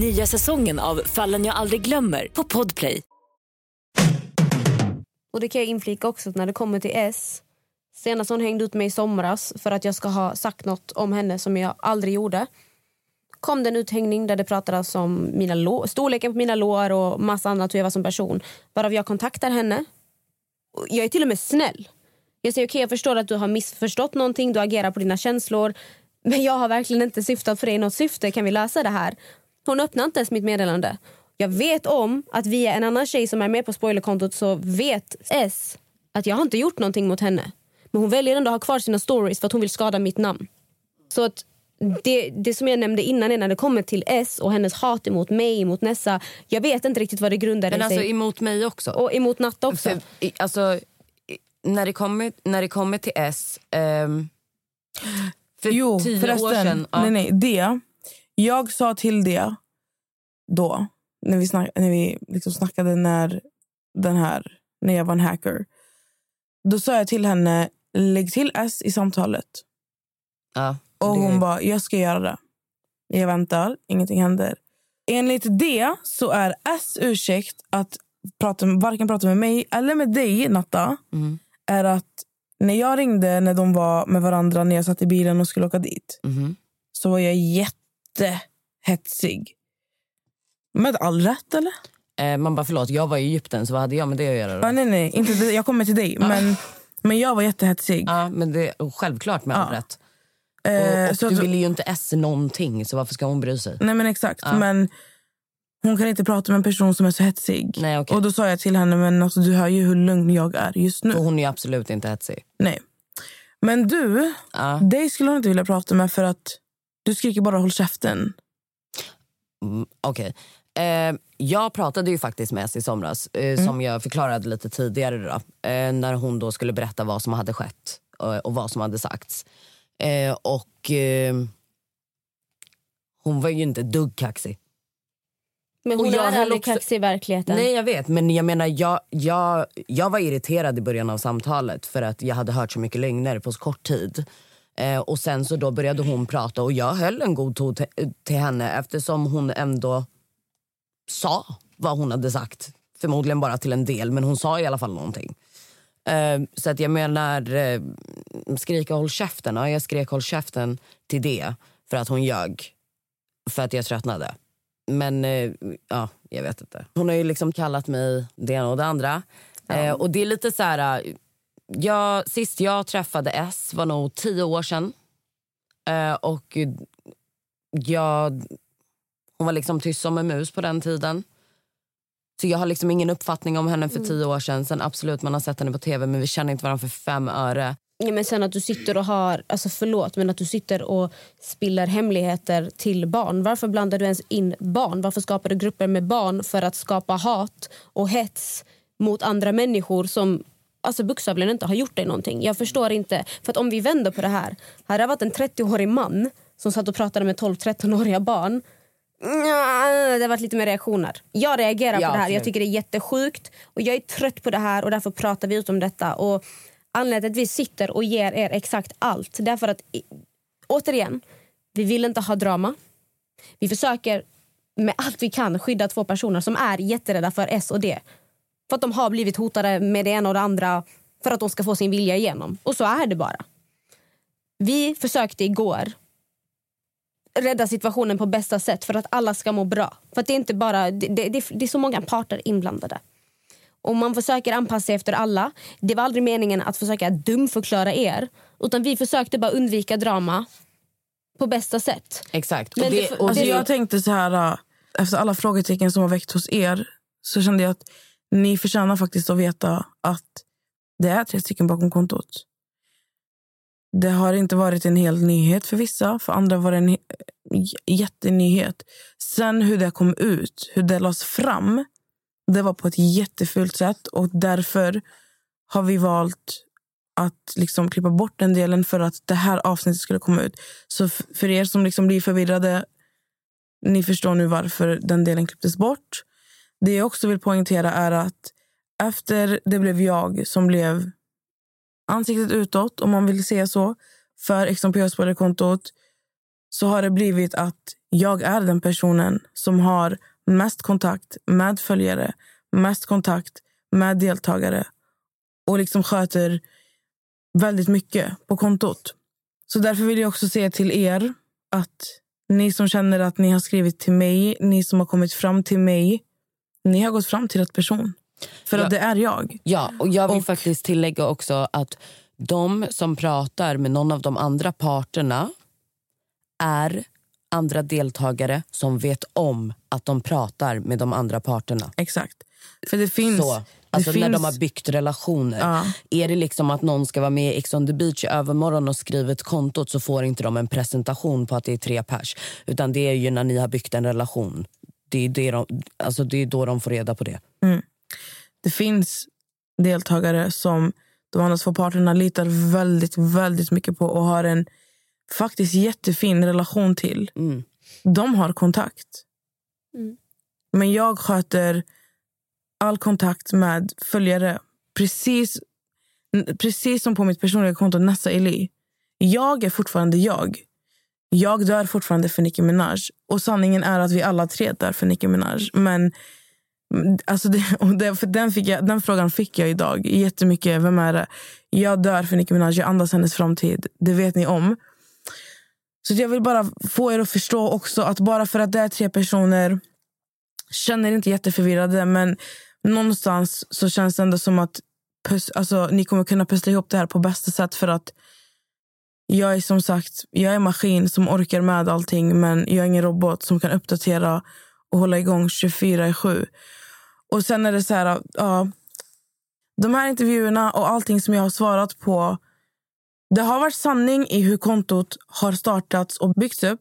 Nya säsongen av Fallen jag aldrig glömmer på Podplay. Och det kan jag inflika också när det kommer till S. Senast hon hängde ut mig i somras för att jag ska ha sagt något om henne som jag aldrig gjorde. kom det en uthängning där det pratades om mina storleken på mina lår och massa annat hur jag var som person. Varav jag kontaktar henne. Jag är till och med snäll. Jag säger okej, okay, jag förstår att du har missförstått någonting, du agerar på dina känslor. Men jag har verkligen inte syftat för dig något syfte, kan vi lösa det här? Hon öppnar inte ens mitt meddelande. Jag vet om att via en annan tjej som är med på spoilerkontot så vet S att jag har inte gjort någonting mot henne. Men hon väljer ändå att ha kvar sina stories för att hon vill skada mitt namn. Så att det, det som jag nämnde innan är när det kommer till S och hennes hat emot mig, emot Nessa. Jag vet inte riktigt vad det grundar Men alltså sig. emot mig också? Och emot Natta också. För, alltså, när, det kommer, när det kommer till S... Um, för jo, tio förresten, år sedan... Ja. Nej, nej, det. Jag sa till det då när vi, snack, när vi liksom snackade när, den här, när jag var en hacker. Då sa jag till henne, lägg till S i samtalet. Och det- hon bara, jag ska göra det. Jag väntar, ingenting händer. Enligt det så är S ursäkt att prata, varken prata med mig eller med dig, Natta, Mm. är att när jag ringde när de var med varandra när jag satt i bilen och skulle åka dit Mhm. så var jag jättehetsig. Med all rätt, eller? Eh, man bara förlåt, jag var i Egypten så vad hade jag med det att göra? Då? Ah, nej, nej, inte det. jag kommer till dig. Men, men jag var jättehetsig. Ja, men det är självklart med all Ja. rätt. Eh, Och, och så du ville ju inte S någonting, så varför ska hon bry sig? Nej men exakt. Men hon kan inte prata med en person som är så hetsig. Nej, okej. Och då sa jag till henne, men alltså, du hör ju hur lugn jag är just nu. För hon är ju absolut inte hetsig. Nej. Men du, dig skulle hon inte vilja prata med för att du skriker bara håll käften. Mm, Okej. Eh, jag pratade ju faktiskt med S i somras, eh, som jag förklarade lite tidigare. Då, eh, när hon då skulle berätta vad som hade skett eh, och vad som hade sagts. Eh, och eh, hon var ju inte dugg kaxig. Men Och hon jag är aldrig också- kaxig i verkligheten. Nej jag vet, men jag menar jag, jag, jag var irriterad i början av samtalet för att jag hade hört så mycket lögner på så kort tid. Eh, och sen så då började hon prata och jag höll en god ton till, henne eftersom hon ändå sa vad hon hade sagt. Förmodligen bara till en del, men hon sa i alla fall någonting. Eh, så att jag menar, eh, skrika håll käften. Ja, jag skrek håll käften till det för att hon ljög. För att jag tröttnade. Men eh, ja, jag vet inte. Hon har ju liksom kallat mig det ena och det andra. Eh, och det är lite så här... Jag, sist jag träffade S var nog tio år sedan. Eh, och jag, hon var liksom tyst som en mus på den tiden. Så jag har liksom ingen uppfattning om henne för tio år sedan. Sen absolut, man har sett henne på tv men vi känner inte varandra för fem öre. Ja, men sen att du sitter och har, alltså förlåt, men att du sitter och spiller hemligheter till barn. Varför blandar du ens in barn? Varför skapar du grupper med barn för att skapa hat och hets mot andra människor som alltså bokstavligen inte har gjort dig någonting? Jag förstår inte. För att om vi vänder på det här. Hade det varit en 30-årig man som satt och pratade med 12-13-åriga barn det har varit lite mer reaktioner. Jag reagerar Ja, på det här. Jag tycker det är jättesjukt. Och Jag är trött på det här och därför pratar vi ut om detta. Och Anledningen till att vi sitter och ger er exakt allt. Därför att, återigen, vi vill inte ha drama. Vi försöker med allt vi kan skydda två personer som är jätterädda för S och D. För att de har blivit hotade med det ena och det andra för att de ska få sin vilja igenom. Och så är det bara. Vi försökte igår rädda situationen på bästa sätt för att alla ska må bra. För att det är inte bara det, det, det, är så många parter inblandade. Och man försöker anpassa sig efter alla. Det var aldrig meningen att försöka dumförklara er. Utan vi försökte bara undvika drama på bästa sätt. Exakt. Men och det- det, och Alltså det, jag tänkte så här, äh, efter alla frågetecken som har väckt hos er så kände jag att ni förtjänar faktiskt att veta att det är tre stycken bakom kontot. Det har inte varit en hel nyhet för vissa, för andra var det en jättenyhet. Sen hur det kom ut, hur det lades fram, det var på ett jättefult sätt och därför har vi valt att liksom klippa bort den delen för att det här avsnittet skulle komma ut. Så för er som liksom blir förvirrade, ni förstår nu varför den delen klipptes bort. Det jag också vill poängtera är att efter det blev jag som blev ansiktet utåt, om man vill säga så, för XMPH-kontot så har det blivit att jag är den personen som har mest kontakt med följare, mest kontakt med deltagare och liksom sköter väldigt mycket på kontot. Så därför vill jag också säga till er att ni som känner att ni har skrivit till mig, ni som har kommit fram till mig, ni har gått fram till rätt person. För Ja. att det är jag. Ja, och jag vill Och- faktiskt tillägga också att de som pratar med någon av de andra parterna är andra deltagare som vet om att de pratar med de andra parterna. Exakt. För det finns... Så, alltså det när finns, de har byggt relationer. Ja. Är det liksom att någon ska vara med i Ex on the beach i övermorgon och skrivit kontot så får inte de en presentation på att det är tre pers. Utan det är ju när ni har byggt en relation. Det är, det de, alltså det är då de får reda på det. det finns deltagare som de andra två parterna litar väldigt, väldigt mycket på och har en faktiskt jättefin relation till. Mm. De har kontakt. Mm. Men jag sköter all kontakt med följare precis Precis som på mitt personliga konto Nessa Eli. Jag är fortfarande jag. Jag dör fortfarande för Nicki Minaj. Och sanningen är att vi alla tre dör för Nicki Minaj. Men alltså det, och det, för den, fick jag, den frågan fick jag idag. Jättemycket. Vem är det? Jag dör för Nicki Minaj. Jag andas hennes framtid. Det vet ni om. Så jag vill bara få er att förstå också att bara för att det är tre personer känner inte jätteförvirrade men någonstans så känns det ändå som att pus, alltså, ni kommer kunna pussla ihop det här på bästa sätt för att jag är som sagt jag är en maskin som orkar med allting men jag är ingen robot som kan uppdatera och hålla igång 24 i 7. Och sen är det så här, ja, de här intervjuerna och allting som jag har svarat på det har varit sanning i hur kontot har startats och byggts upp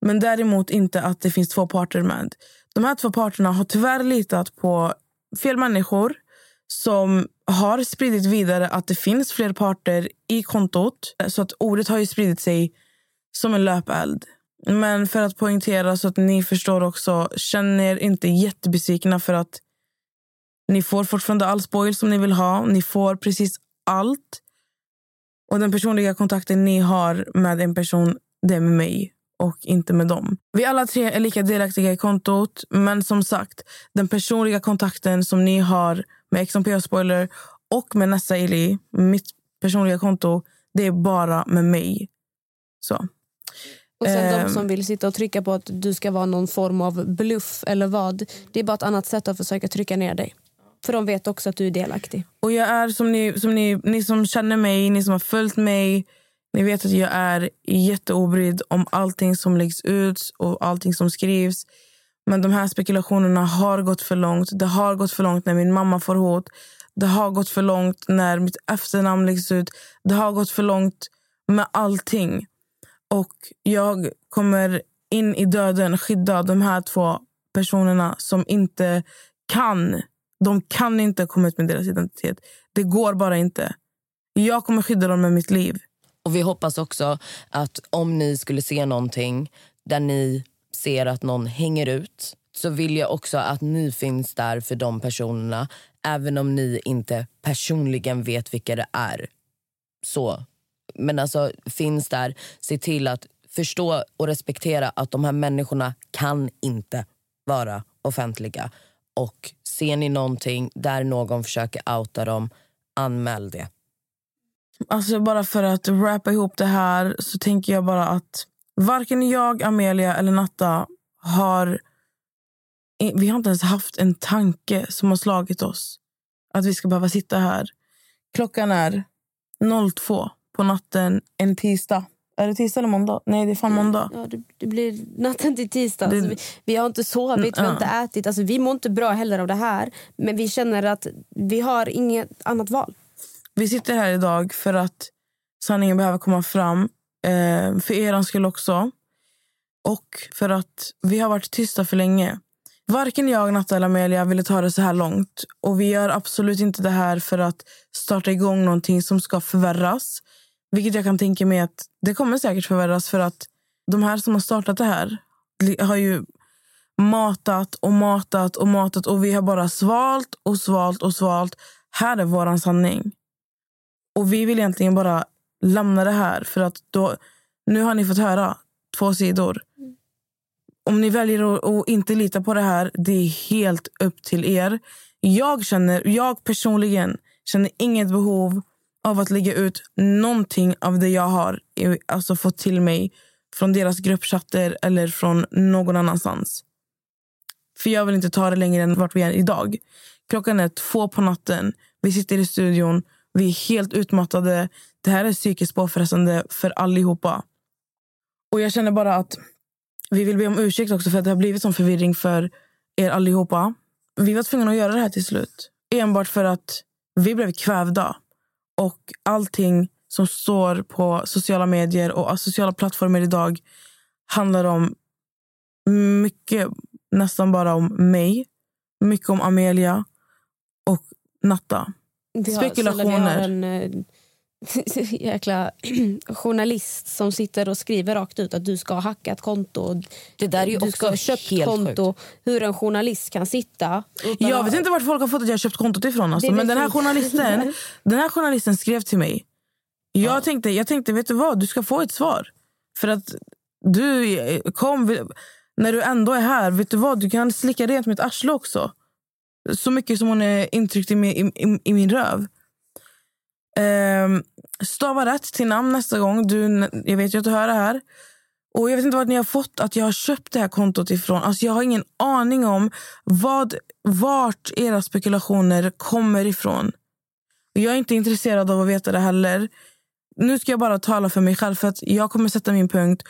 men däremot inte att det finns två parter med. De här två parterna har tyvärr litat på fel människor som har spridit vidare att det finns fler parter i kontot. Så att ordet har ju spridit sig som en löpeld. Men för att poängtera så att ni förstår också, känn er inte jättebesvikna för att ni får fortfarande all spoil som ni vill ha. Ni får precis allt. Och den personliga kontakten ni har med en person, det är med mig och inte med dem. Vi alla tre är lika delaktiga i kontot, men som sagt, den personliga kontakten som ni har med XMP Spoiler och med Nessa Ili, mitt personliga konto, det är bara med mig. Så. Och sen de Ehm. som vill sitta och trycka på att du ska vara någon form av bluff eller vad. Det är bara ett annat sätt att försöka trycka ner dig. För de vet också att du är delaktig. Och jag är som ni, som ni, ni som känner mig, ni som har följt mig, ni vet att jag är jätteobrydd om allting som läggs ut och allting som skrivs. Men de här spekulationerna har gått för långt. Det har gått för långt när min mamma får hot. Det har gått för långt när mitt efternamn läggs ut. Det har gått för långt med allting. Och jag kommer in i döden skydda de här två personerna som inte kan. De kan inte komma ut med deras identitet. Det går bara inte. Jag kommer skydda dem med mitt liv. Och vi hoppas också att om ni skulle se någonting där ni ser att någon hänger ut så vill jag också att ni finns där för de personerna även om ni inte personligen vet vilka det är. Så. Men alltså finns där, se till att förstå och respektera att de här människorna kan inte vara offentliga. Och ser ni någonting där någon försöker outa dem, anmäl det. Alltså bara för att rappa ihop det här så tänker jag bara att varken jag, Amelia eller Natta har... Vi har inte ens haft en tanke som har slagit oss att vi ska behöva sitta här. Klockan är 02 på natten en tisdag. Är det tisdag eller måndag? Nej, det är fan måndag. Ja, det, det blir natten till tisdag. Det- Alltså, vi, vi har inte sovit, vi har inte ätit. Alltså, vi mår inte bra heller av det här. Men vi känner att vi har inget annat val. Vi sitter här idag för att sanningen behöver komma fram. Eh, för er skull också. Och för att vi har varit tysta för länge. Varken jag, Natta eller Amelia ville ta det så här långt. Och vi gör absolut inte det här för att starta igång någonting som ska förvärras. Vilket jag kan tänka mig att det kommer säkert förvärras för att de här som har startat det här har ju matat och matat och matat och vi har bara svalt och svalt och svalt. Här är våran sanning. Och vi vill egentligen bara lämna det här för att då, nu har ni fått höra två sidor. Om ni väljer att, inte lita på det här, det är helt upp till er. Jag känner, jag personligen känner inget behov av att lägga ut någonting av det jag har alltså fått till mig från deras gruppchatter eller från någon annanstans. För jag vill inte ta det längre än vart vi är idag. Klockan är två på natten. Vi sitter i studion. Vi är helt utmattade. Det här är psykiskt påfrestande för allihopa. Och jag känner bara att vi vill be om ursäkt också för att det har blivit sån förvirring för er allihopa. Vi var tvungna att göra det här till slut. Enbart för att vi blev kvävda. Och allting som står på sociala medier och sociala plattformar idag handlar om mycket, nästan bara om mig. Mycket om Amelia och Natta. Vi har, Spekulationer. Vi har en, eh, jäkla journalist som sitter och skriver rakt ut att du ska ha hackat konto. Det där är ju du ska ha köpt konto. Hur en journalist kan sitta... Jag vet inte vart folk har fått att jag har köpt kontot ifrån. Alltså. Men den här, journalisten, den här journalisten skrev till mig. Jag, tänkte, jag tänkte, vet du vad? Du ska få ett svar. För att du eh, kom... När du ändå är här, vet du vad? Du kan slicka rent mitt arsle också. Så mycket som hon är intryckt i min, i, i, min röv. Ehm, stava rätt till namn nästa gång. Du, jag vet ju att du hör det här. Och Jag vet inte vad ni har fått att jag har köpt det här kontot ifrån. Alltså jag har ingen aning om vad, vart era spekulationer kommer ifrån. Jag är inte intresserad av att veta det heller. Nu ska jag bara tala för mig själv. För att Jag kommer sätta min punkt.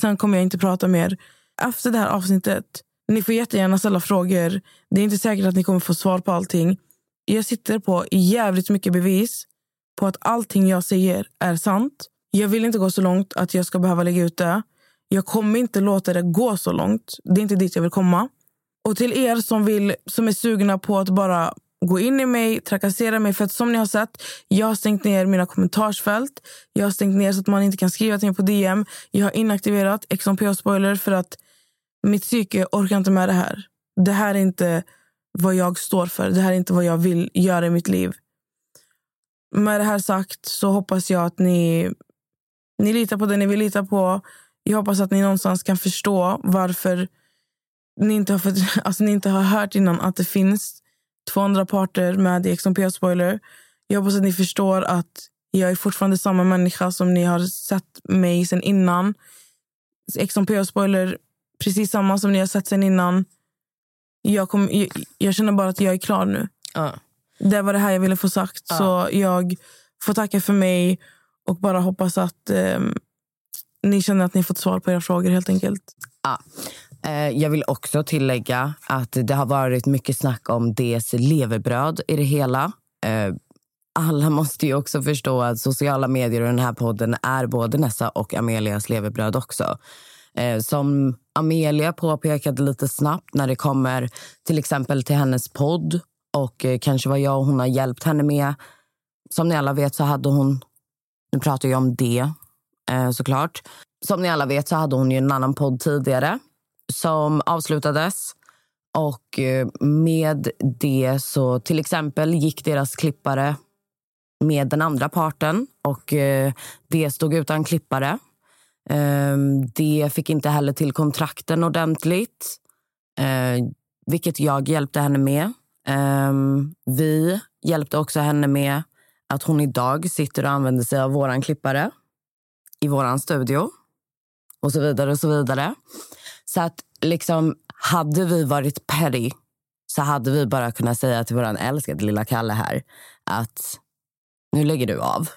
Sen kommer jag inte prata mer. Efter det här avsnittet, ni får jättegärna ställa frågor. Det är inte säkert att ni kommer få svar på allting. Jag sitter på jävligt mycket bevis på att allting jag säger är sant. Jag vill inte gå så långt att jag ska behöva lägga ut det. Jag kommer inte låta det gå så långt. Det är inte dit jag vill komma. Och till er som, vill, som är sugna på att bara gå in i mig, trakassera mig. För att som ni har sett, jag har stängt ner mina kommentarsfält. Jag har stängt ner så att man inte kan skriva till mig på DM. Jag har inaktiverat XMP-spoiler för att mitt psyke orkar inte med det här. Det här är inte vad jag står för. Det här är inte vad jag vill göra i mitt liv. Med det här sagt så hoppas jag att ni, ni litar på det ni vill lita på. Jag hoppas att ni någonstans kan förstå varför ni inte har, för, alltså ni inte har hört innan att det finns två andra parter med i XMP-spoiler. Jag hoppas att ni förstår att jag är fortfarande samma människa som ni har sett mig sen innan. XMP-spoiler, precis samma som ni har sett sen innan. Jag, kom, jag, jag känner bara att jag är klar nu. Ja. Det var det här jag ville få sagt. Ja. Så jag får tacka för mig och bara hoppas att ehm, ni känner att ni fått svar på era frågor helt enkelt. Eh, Jag vill också tillägga att det har varit mycket snack om DS levebröd i det hela. Eh, Alla måste ju också förstå att sociala medier och den här podden är både Nessa och Amelias levebröd också. Eh, Som Amelia påpekade lite snabbt när det kommer till exempel till hennes podd och eh, kanske vad jag och hon har hjälpt henne med. Som ni alla vet så hade hon, nu pratar jag om det eh, såklart. Som ni alla vet så hade hon ju en annan podd tidigare som avslutades. Och eh, med det så till exempel gick deras klippare med den andra parten och eh, det stod utan klippare. Ehm, det fick inte heller till kontrakten ordentligt, eh, vilket jag hjälpte henne med. Ehm, vi hjälpte också henne med att hon idag sitter och använder sig av våran klippare i våran studio och så vidare och så vidare. Så att liksom, hade vi varit petty så hade vi bara kunnat säga till vår älskade lilla Kalle här att nu lägger du av.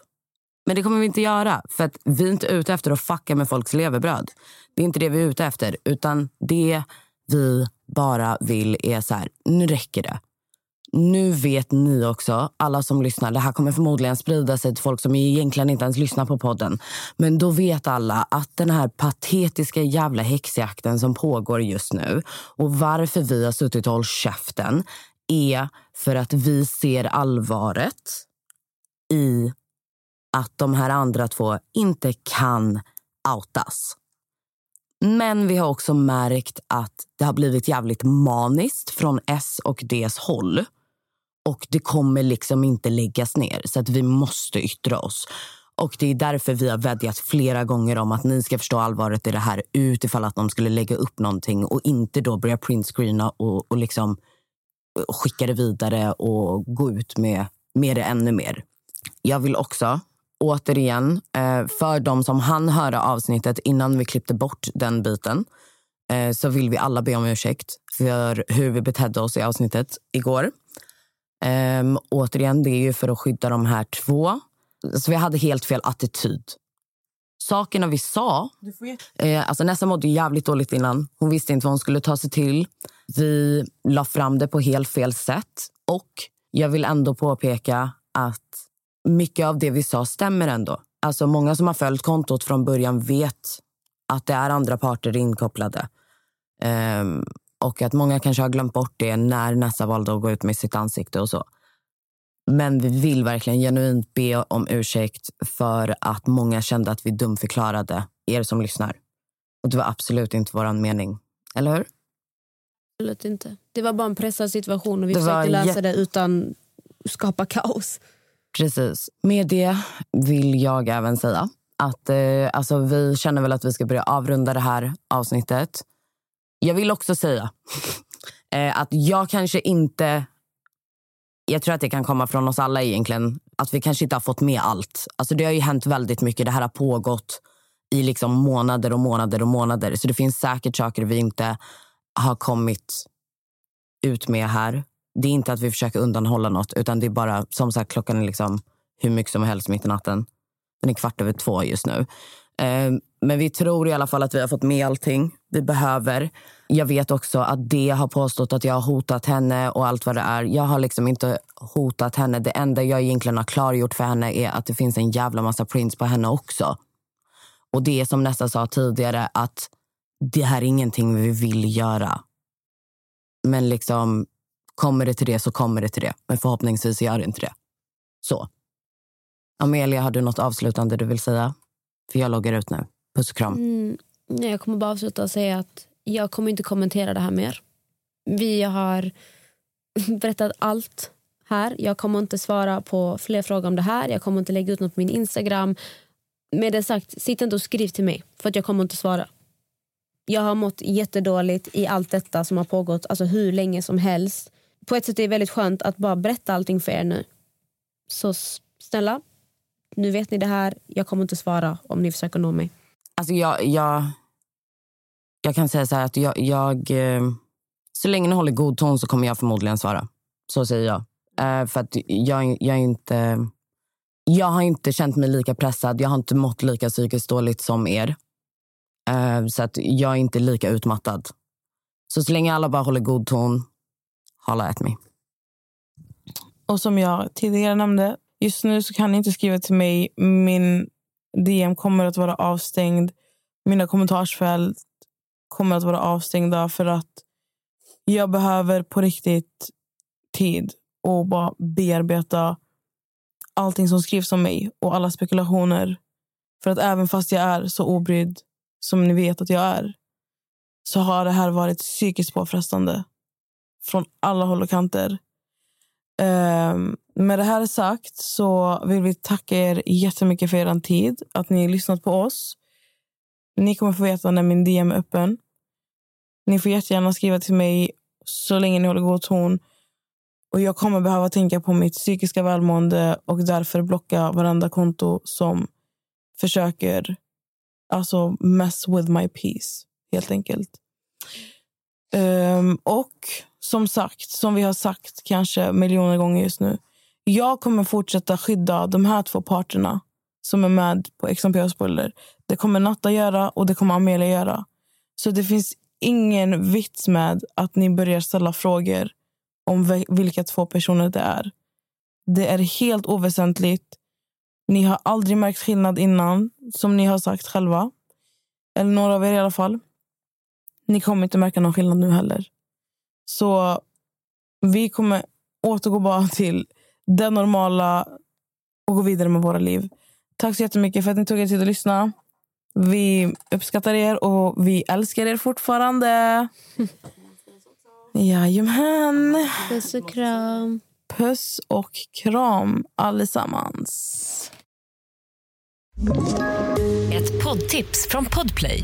Men det kommer vi inte göra för att vi är inte ute efter att fucka med folks levebröd. Det är inte det vi är ute efter utan det vi bara vill är så här, nu räcker det. Nu vet ni också, alla som lyssnar, det här kommer förmodligen sprida sig till folk som egentligen inte ens lyssnar på podden. Men då vet alla att den här patetiska jävla häxjakten som pågår just nu och varför vi har suttit och hållit käften är för att vi ser allvaret i att de här andra två inte kan outas. Men vi har också märkt att det har blivit jävligt maniskt från S och Ds håll. Och det kommer liksom inte läggas ner, så att vi måste yttra oss. Och Det är därför vi har vädjat flera gånger om att ni ska förstå allvaret i det här utifall att de skulle lägga upp någonting och inte då börja printscreena och, och liksom eh, skicka det vidare och gå ut med, med det ännu mer. Jag vill också återigen, eh, för de som hann höra avsnittet innan vi klippte bort den biten eh, så vill vi alla be om ursäkt för hur vi betedde oss i avsnittet igår. Ehm, återigen, det är ju för att skydda de här två. Så vi hade helt fel attityd. Sakerna vi sa... Eh, alltså Nessa mådde jävligt dåligt innan. Hon visste inte vad hon skulle ta sig till. Vi la fram det på helt fel sätt. Och jag vill ändå påpeka att mycket av det vi sa stämmer ändå. Alltså Många som har följt kontot från början vet att det är andra parter inkopplade. Ehm, och att många kanske har glömt bort det när Nessa valde att gå ut med sitt ansikte och så. Men vi vill verkligen genuint be om ursäkt för att många kände att vi dumförklarade er som lyssnar. Och det var absolut inte vår mening. Eller hur? Absolut inte. Det var bara en pressad situation och vi Det försökte lösa det utan att skapa kaos. Precis. Med det vill jag även säga att eh, alltså, vi känner väl att vi ska börja avrunda det här avsnittet. Jag vill också säga eh, att jag kanske inte... Jag tror att det kan komma från oss alla egentligen. Att vi kanske inte har fått med allt. Alltså, det har ju hänt väldigt mycket. Det här har pågått i liksom månader och månader och månader. Så det finns säkert saker vi inte har kommit ut med här. Det är inte att vi försöker undanhålla något utan det är bara som sagt klockan är liksom hur mycket som helst mitt i natten. Den är kvart över två just nu. Eh, men vi tror i alla fall att vi har fått med allting vi behöver. Jag vet också att det har påstått att jag har hotat henne och allt vad det är. Jag har liksom inte hotat henne. Det enda jag egentligen har klargjort för henne är att det finns en jävla massa prints på henne också. Och det är som Nessa sa tidigare att det här är ingenting vi vill göra. Men liksom kommer det till det så kommer det till det. Men förhoppningsvis gör det inte det. Så. Amelia, har du något avslutande du vill säga? För jag loggar ut nu. Puss och kram. Mm, nej, jag kommer bara avsluta och säga att jag kommer inte kommentera det här mer. Vi har berättat allt här. Jag kommer inte svara på fler frågor om det här. Jag kommer inte lägga ut något på min Instagram. Med det sagt, sitt inte och skriv till mig för att jag kommer inte svara. Jag har mått jättedåligt i allt detta som har pågått alltså hur länge som helst. På ett sätt är det väldigt skönt att bara berätta allting för er nu. Så snälla, nu vet ni det här. Jag kommer inte svara om ni försöker nå mig. Alltså jag, jag, jag kan säga så här att jag, jag... Eh, så länge ni håller god ton så kommer jag förmodligen svara. Så säger jag. Uh, för att jag, jag är inte... Jag har inte känt mig lika pressad. Jag har inte mått lika psykiskt dåligt som er. Uh, så att jag är inte lika utmattad. Så så länge alla bara håller god ton, har lärt mig. Och som jag tidigare nämnde, just nu så kan ni inte skriva till mig. Min DM kommer att vara avstängd. Mina kommentarsfält kommer att vara avstängda för att jag behöver på riktigt tid och bara bearbeta allting som skrivs om mig och alla spekulationer. För att även fast jag är så obrydd som ni vet att jag är så har det här varit psykiskt påfrestande från alla håll och kanter. Um, med det här sagt så vill vi tacka er jättemycket för er tid. Att ni har lyssnat på oss. Ni kommer få veta när min DM är öppen. Ni får jättegärna skriva till mig så länge ni håller god ton. Och jag kommer behöva tänka på mitt psykiska välmående och därför blocka varenda konto som försöker alltså mess with my peace, helt enkelt. Um, och som sagt, som vi har sagt kanske miljoner gånger just nu. Jag kommer fortsätta skydda de här två parterna som är med på XMPA-spoiler. Det kommer Natta göra och det kommer Amelia göra. Så det finns ingen vits med att ni börjar ställa frågor om vilka två personer det är. Det är helt oväsentligt. Ni har aldrig märkt skillnad innan, som ni har sagt själva. Eller några av er i alla fall. Ni kommer inte märka någon skillnad nu heller. Så vi kommer återgå bara till det normala och gå vidare med våra liv. Tack så jättemycket för att ni tog er tid att lyssna. Vi uppskattar er och vi älskar er fortfarande. Jajamän. Puss och kram. Puss och kram allesammans. Ett poddtips från Podplay.